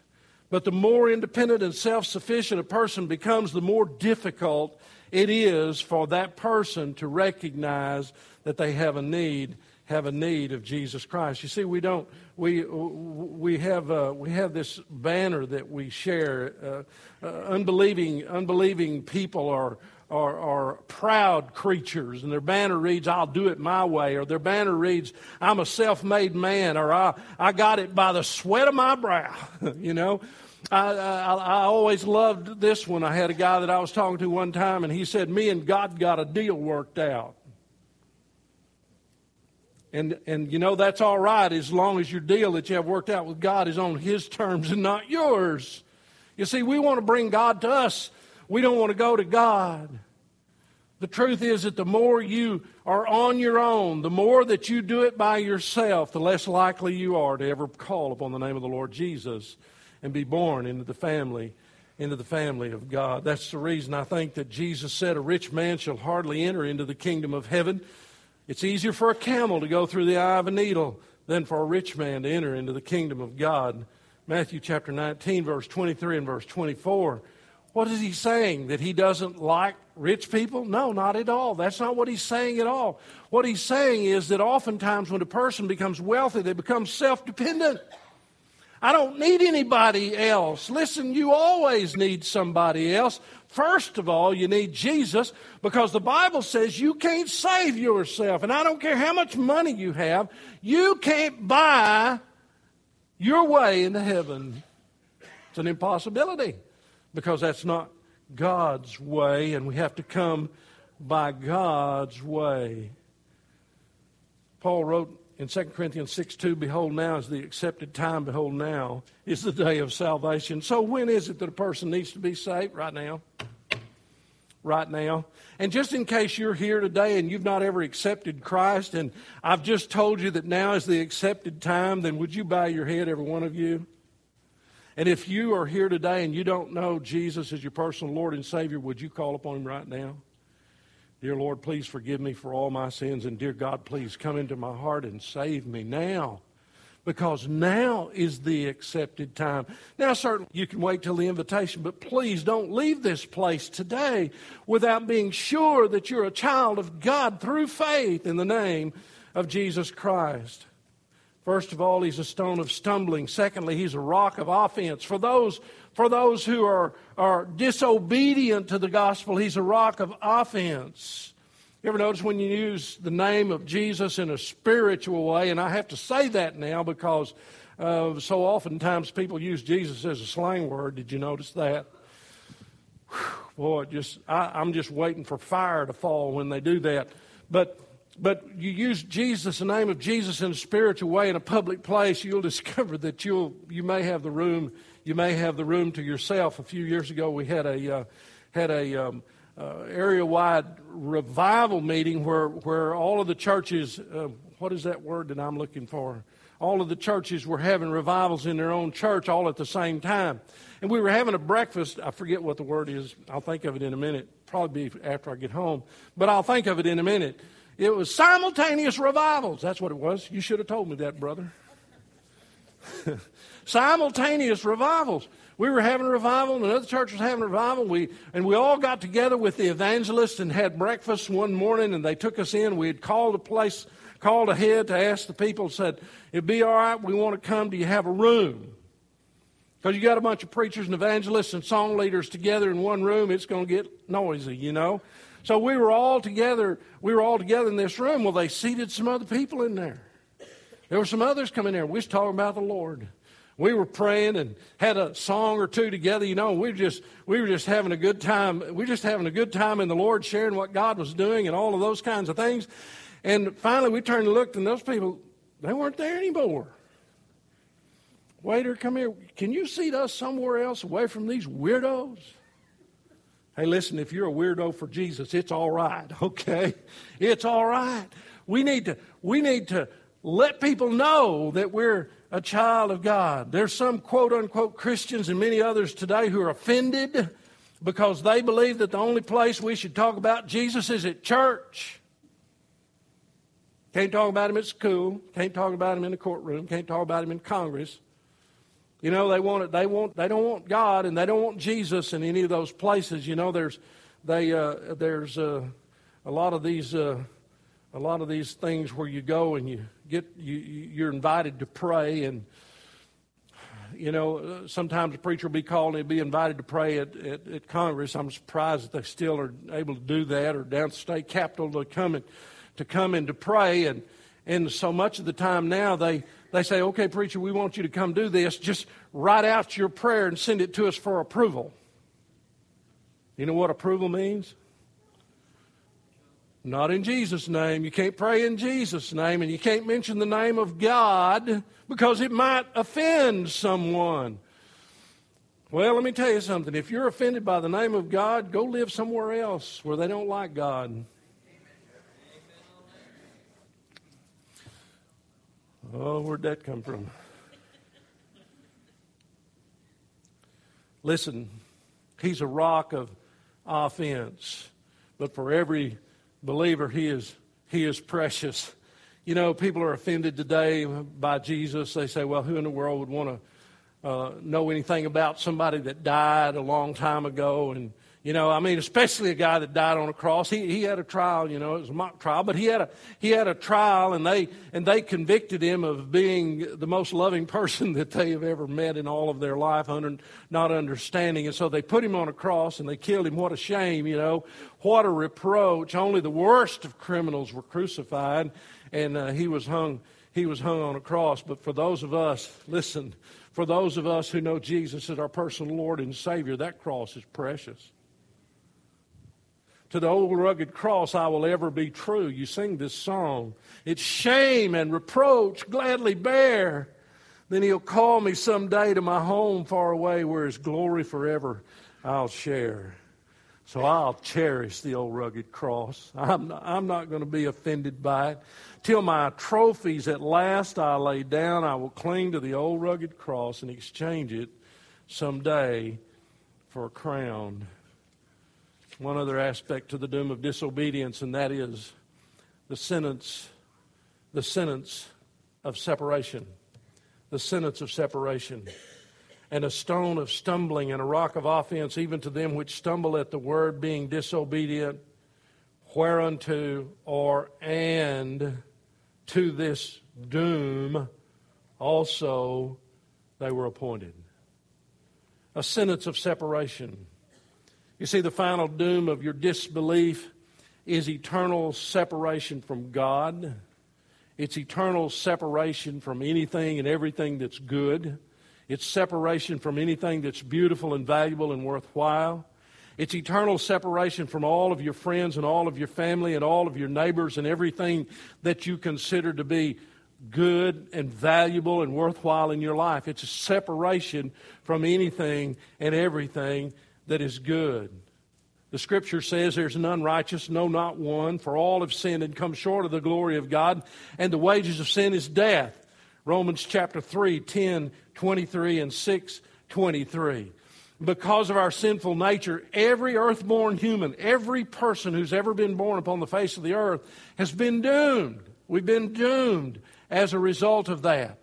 But the more independent and self sufficient a person becomes, the more difficult it is for that person to recognize that they have a need have a need of Jesus Christ. You see, we don't we we have uh, we have this banner that we share. Uh, uh, unbelieving unbelieving people are, are are proud creatures, and their banner reads, "I'll do it my way," or their banner reads, "I'm a self-made man," or "I I got it by the sweat of my brow." you know. I, I, I always loved this one. I had a guy that I was talking to one time, and he said, Me and God got a deal worked out. And, and you know, that's all right as long as your deal that you have worked out with God is on His terms and not yours. You see, we want to bring God to us, we don't want to go to God. The truth is that the more you are on your own, the more that you do it by yourself, the less likely you are to ever call upon the name of the Lord Jesus and be born into the family into the family of God. That's the reason I think that Jesus said a rich man shall hardly enter into the kingdom of heaven. It's easier for a camel to go through the eye of a needle than for a rich man to enter into the kingdom of God. Matthew chapter 19, verse 23 and verse 24. What is he saying? That he doesn't like rich people? No, not at all. That's not what he's saying at all. What he's saying is that oftentimes when a person becomes wealthy, they become self dependent. I don't need anybody else. Listen, you always need somebody else. First of all, you need Jesus because the Bible says you can't save yourself. And I don't care how much money you have, you can't buy your way into heaven. It's an impossibility because that's not God's way, and we have to come by God's way. Paul wrote in 2 Corinthians 6 2, behold, now is the accepted time, behold, now is the day of salvation. So, when is it that a person needs to be saved? Right now. Right now. And just in case you're here today and you've not ever accepted Christ, and I've just told you that now is the accepted time, then would you bow your head, every one of you? And if you are here today and you don't know Jesus as your personal Lord and Savior, would you call upon Him right now? Dear Lord, please forgive me for all my sins. And dear God, please come into my heart and save me now. Because now is the accepted time. Now, certainly you can wait till the invitation, but please don't leave this place today without being sure that you're a child of God through faith in the name of Jesus Christ. First of all, he's a stone of stumbling. Secondly, he's a rock of offense. For those for those who are, are disobedient to the gospel, he's a rock of offense. You ever notice when you use the name of Jesus in a spiritual way? And I have to say that now because uh, so oftentimes people use Jesus as a slang word. Did you notice that? Whew, boy, just I, I'm just waiting for fire to fall when they do that. But but you use Jesus, the name of Jesus, in a spiritual way in a public place, you'll discover that you'll you may have the room you may have the room to yourself. A few years ago, we had a uh, had a um, uh, area-wide revival meeting where where all of the churches. Uh, what is that word that I'm looking for? all of the churches were having revivals in their own church all at the same time. And we were having a breakfast. I forget what the word is. I'll think of it in a minute. Probably be after I get home. But I'll think of it in a minute. It was simultaneous revivals. That's what it was. You should have told me that, brother. simultaneous revivals. We were having a revival, and another church was having a revival. We, and we all got together with the evangelists and had breakfast one morning, and they took us in. We had called a place, called ahead to ask the people, said, It'd be all right, we want to come. Do you have a room? Because you got a bunch of preachers and evangelists and song leaders together in one room, it's going to get noisy, you know. So we were all together. We were all together in this room. Well, they seated some other people in there. There were some others coming there. We was talking about the Lord. We were praying and had a song or two together. You know, we were just we were just having a good time. We were just having a good time in the Lord, sharing what God was doing and all of those kinds of things. And finally, we turned and looked, and those people they weren't there anymore. Waiter, come here. Can you seat us somewhere else away from these weirdos? Hey, listen, if you're a weirdo for Jesus, it's all right, okay? It's all right. We need to, we need to let people know that we're a child of God. There's some quote unquote Christians and many others today who are offended because they believe that the only place we should talk about Jesus is at church. Can't talk about him at school. Can't talk about him in the courtroom. Can't talk about him in Congress. You know, they want it. They want. They don't want God, and they don't want Jesus in any of those places. You know, there's, they, uh, there's uh, a lot of these, uh, a lot of these things where you go and you get, you, you're invited to pray, and you know, sometimes a preacher will be called and be invited to pray at, at, at, Congress. I'm surprised that they still are able to do that, or down state capitol to come and to come and to pray, and and so much of the time now they they say, okay, preacher, we want you to come do this. Just write out your prayer and send it to us for approval. You know what approval means? Not in Jesus' name. You can't pray in Jesus' name, and you can't mention the name of God because it might offend someone. Well, let me tell you something. If you're offended by the name of God, go live somewhere else where they don't like God. Oh, where'd that come from? Listen, he's a rock of offense, but for every believer, he is, he is precious. You know, people are offended today by Jesus. They say, well, who in the world would want to uh, know anything about somebody that died a long time ago and you know, I mean, especially a guy that died on a cross. He, he had a trial, you know, it was a mock trial, but he had a, he had a trial and they, and they convicted him of being the most loving person that they have ever met in all of their life, under, not understanding. And so they put him on a cross and they killed him. What a shame, you know. What a reproach. Only the worst of criminals were crucified and uh, he was hung, he was hung on a cross. But for those of us, listen, for those of us who know Jesus as our personal Lord and Savior, that cross is precious to the old rugged cross I will ever be true. You sing this song. It's shame and reproach gladly bear. Then he'll call me someday to my home far away where his glory forever I'll share. So I'll cherish the old rugged cross. I'm not, I'm not going to be offended by it. Till my trophies at last I lay down, I will cling to the old rugged cross and exchange it someday for a crown one other aspect to the doom of disobedience, and that is the sentence, the sentence of separation. The sentence of separation. And a stone of stumbling and a rock of offense, even to them which stumble at the word, being disobedient, whereunto or and to this doom also they were appointed. A sentence of separation. You see, the final doom of your disbelief is eternal separation from God. It's eternal separation from anything and everything that's good. It's separation from anything that's beautiful and valuable and worthwhile. It's eternal separation from all of your friends and all of your family and all of your neighbors and everything that you consider to be good and valuable and worthwhile in your life. It's a separation from anything and everything that is good. The scripture says there's none righteous, no, not one, for all have sinned and come short of the glory of God, and the wages of sin is death. Romans chapter 3, 10, 23, and 6, 23. Because of our sinful nature, every earthborn human, every person who's ever been born upon the face of the earth has been doomed. We've been doomed as a result of that.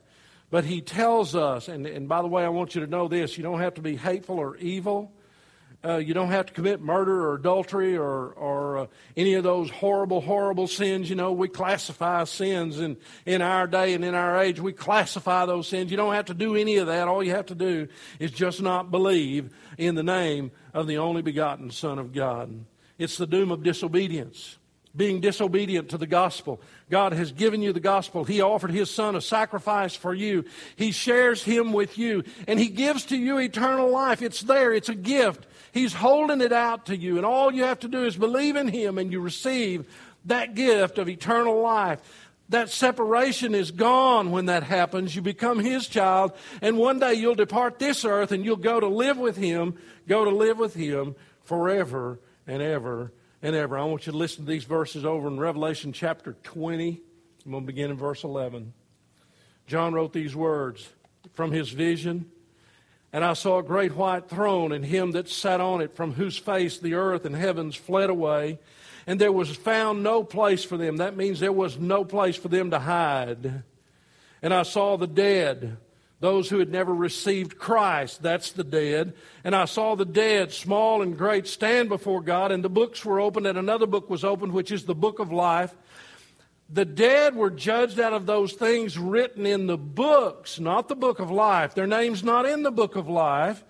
But he tells us, and, and by the way, I want you to know this you don't have to be hateful or evil. Uh, you don't have to commit murder or adultery or, or uh, any of those horrible, horrible sins. You know, we classify sins in, in our day and in our age. We classify those sins. You don't have to do any of that. All you have to do is just not believe in the name of the only begotten Son of God. It's the doom of disobedience being disobedient to the gospel. God has given you the gospel. He offered His Son a sacrifice for you. He shares Him with you, and He gives to you eternal life. It's there, it's a gift. He's holding it out to you, and all you have to do is believe in Him, and you receive that gift of eternal life. That separation is gone when that happens. You become His child, and one day you'll depart this earth and you'll go to live with Him, go to live with Him forever and ever and ever. I want you to listen to these verses over in Revelation chapter 20. I'm going to begin in verse 11. John wrote these words from his vision. And I saw a great white throne, and him that sat on it, from whose face the earth and heavens fled away. And there was found no place for them. That means there was no place for them to hide. And I saw the dead those who had never received Christ, that's the dead. And I saw the dead, small and great, stand before God, and the books were opened, and another book was opened, which is the book of life. The dead were judged out of those things written in the books, not the book of life. Their name's not in the book of life.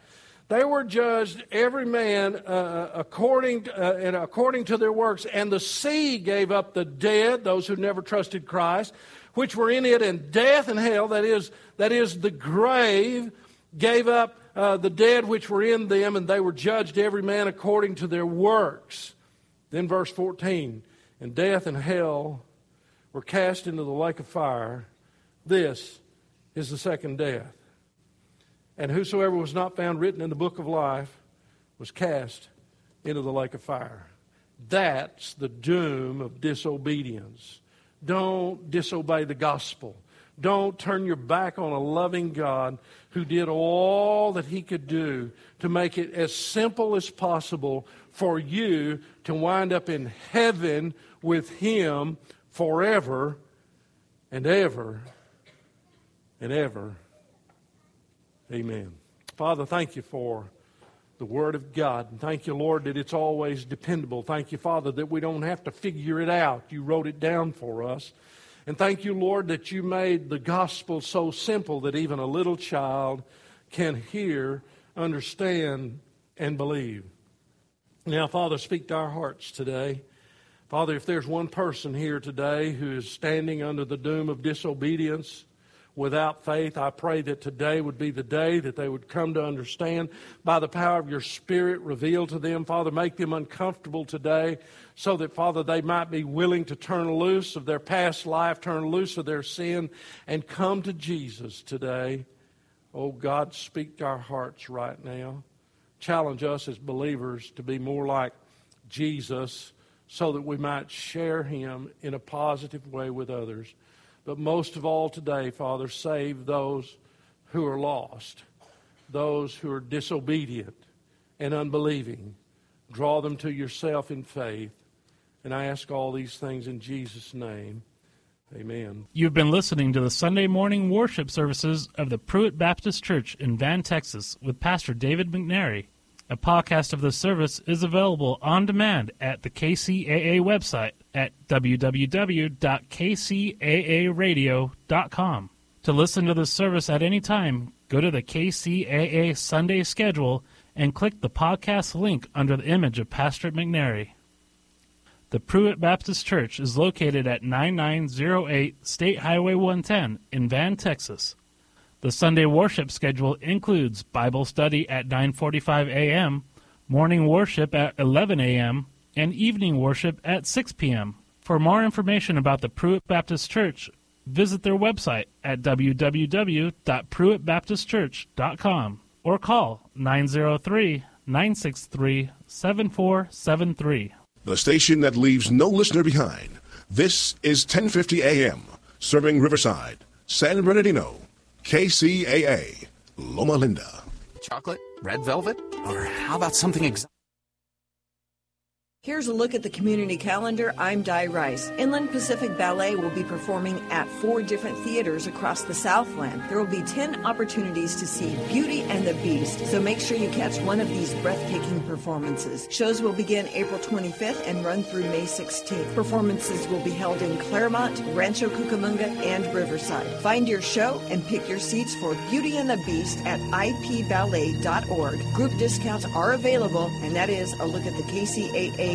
They were judged, every man uh, uh according, uh, and according to their works. And the sea gave up the dead, those who never trusted Christ, which were in it, and death and hell, that is, that is the grave, gave up uh, the dead which were in them, and they were judged every man according to their works. Then verse 14, and death and hell were cast into the lake of fire. This is the second death. And whosoever was not found written in the book of life was cast into the lake of fire. That's the doom of disobedience. Don't disobey the gospel. Don't turn your back on a loving God who did all that he could do to make it as simple as possible for you to wind up in heaven with him forever and ever and ever. Amen. Father, thank you for the Word of God. And thank you, Lord, that it's always dependable. Thank you, Father, that we don't have to figure it out. You wrote it down for us. And thank you, Lord, that you made the gospel so simple that even a little child can hear, understand, and believe. Now, Father, speak to our hearts today. Father, if there's one person here today who is standing under the doom of disobedience, without faith. I pray that today would be the day that they would come to understand by the power of your Spirit revealed to them. Father, make them uncomfortable today so that, Father, they might be willing to turn loose of their past life, turn loose of their sin, and come to Jesus today. Oh, God, speak to our hearts right now. Challenge us as believers to be more like Jesus so that we might share him in a positive way with others. But most of all today, Father, save those who are lost, those who are disobedient and unbelieving. Draw them to yourself in faith. And I ask all these things in Jesus' name. Amen. You've been listening to the Sunday morning worship services of the Pruitt Baptist Church in Van, Texas, with Pastor David McNary. A podcast of this service is available on demand at the KCAA website at www.kcaaradio.com. To listen to this service at any time, go to the KCAA Sunday schedule and click the podcast link under the image of Pastor McNary. The Pruitt Baptist Church is located at 9908 State Highway 110 in Van, Texas. The Sunday worship schedule includes Bible study at 9:45 a.m., morning worship at 11 a.m., and evening worship at 6 p.m. For more information about the Pruitt Baptist Church, visit their website at www.pruittbaptistchurch.com or call 903-963-7473. The station that leaves no listener behind. This is 1050 AM, serving Riverside San Bernardino, KCAA, Loma Linda. Chocolate, red velvet, or how about something exotic? Here's a look at the community calendar. I'm Di Rice. Inland Pacific Ballet will be performing at four different theaters across the Southland. There will be 10 opportunities to see Beauty and the Beast, so make sure you catch one of these breathtaking performances. Shows will begin April 25th and run through May 16th. Performances will be held in Claremont, Rancho Cucamonga, and Riverside. Find your show and pick your seats for Beauty and the Beast at ipballet.org. Group discounts are available, and that is a look at the KCAA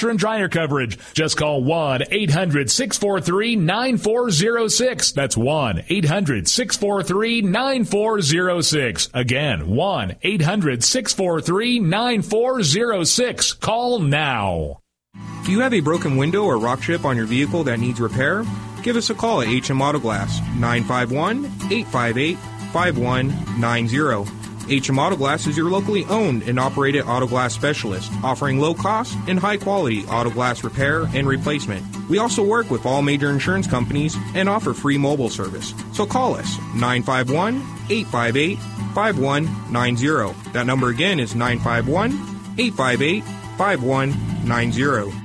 washer and dryer coverage. Just call 1 800 643 9406. That's 1 800 643 9406. Again, 1 800 643 9406. Call now. Do you have a broken window or rock chip on your vehicle that needs repair? Give us a call at HM Auto Glass 951 858 5190. HM Auto Glass is your locally owned and operated auto glass specialist, offering low cost and high quality auto glass repair and replacement. We also work with all major insurance companies and offer free mobile service. So call us 951 858 5190. That number again is 951 858 5190.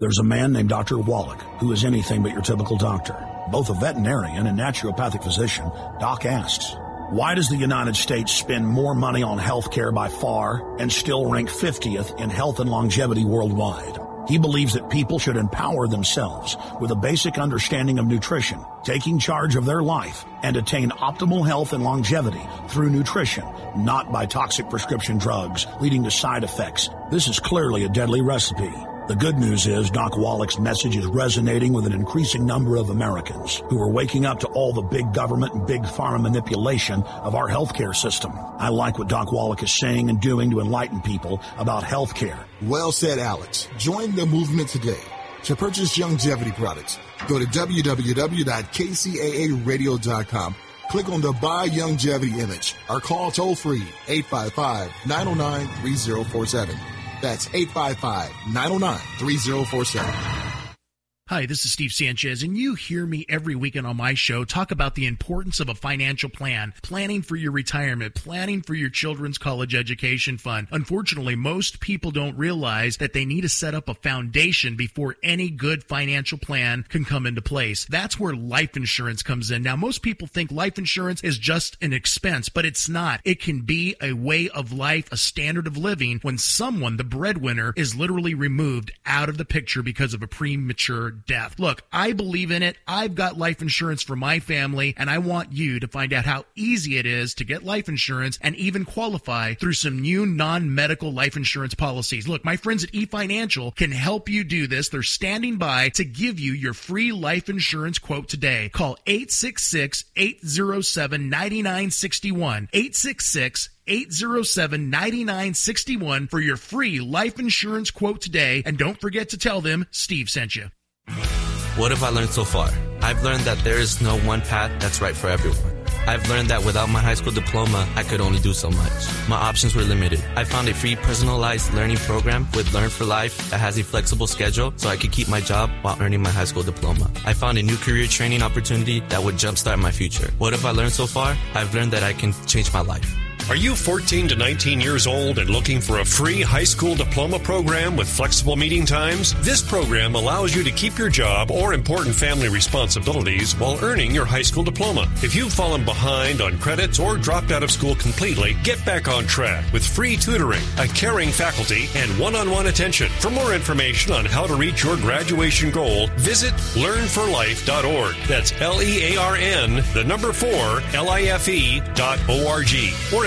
There's a man named Dr. Wallach who is anything but your typical doctor. Both a veterinarian and naturopathic physician, Doc asks, why does the United States spend more money on healthcare by far and still rank 50th in health and longevity worldwide? He believes that people should empower themselves with a basic understanding of nutrition, taking charge of their life, and attain optimal health and longevity through nutrition, not by toxic prescription drugs leading to side effects. This is clearly a deadly recipe. The good news is Doc Wallach's message is resonating with an increasing number of Americans who are waking up to all the big government and big pharma manipulation of our healthcare system. I like what Doc Wallach is saying and doing to enlighten people about healthcare. Well said, Alex. Join the movement today. To purchase longevity products, go to www.kcaaradio.com. Click on the Buy Longevity image or call toll free 855 909 3047. That's 855 909 3047. Hi, this is Steve Sanchez, and you hear me every weekend on my show talk about the importance of a financial plan, planning for your retirement, planning for your children's college education fund. Unfortunately, most people don't realize that they need to set up a foundation before any good financial plan can come into place. That's where life insurance comes in. Now, most people think life insurance is just an expense, but it's not. It can be a way of life, a standard of living when someone, the breadwinner, is literally removed out of the picture because of a premature death. Look, I believe in it. I've got life insurance for my family, and I want you to find out how easy it is to get life insurance and even qualify through some new non-medical life insurance policies. Look, my friends at eFinancial can help you do this. They're standing by to give you your free life insurance quote today. Call 866-807-9961. 866 807 9961 for your free life insurance quote today. And don't forget to tell them Steve sent you. What have I learned so far? I've learned that there is no one path that's right for everyone. I've learned that without my high school diploma, I could only do so much. My options were limited. I found a free personalized learning program with Learn for Life that has a flexible schedule so I could keep my job while earning my high school diploma. I found a new career training opportunity that would jumpstart my future. What have I learned so far? I've learned that I can change my life. Are you 14 to 19 years old and looking for a free high school diploma program with flexible meeting times? This program allows you to keep your job or important family responsibilities while earning your high school diploma. If you've fallen behind on credits or dropped out of school completely, get back on track with free tutoring, a caring faculty, and one on one attention. For more information on how to reach your graduation goal, visit learnforlife.org. That's L E A R N, the number four, L I F E dot O R G. Or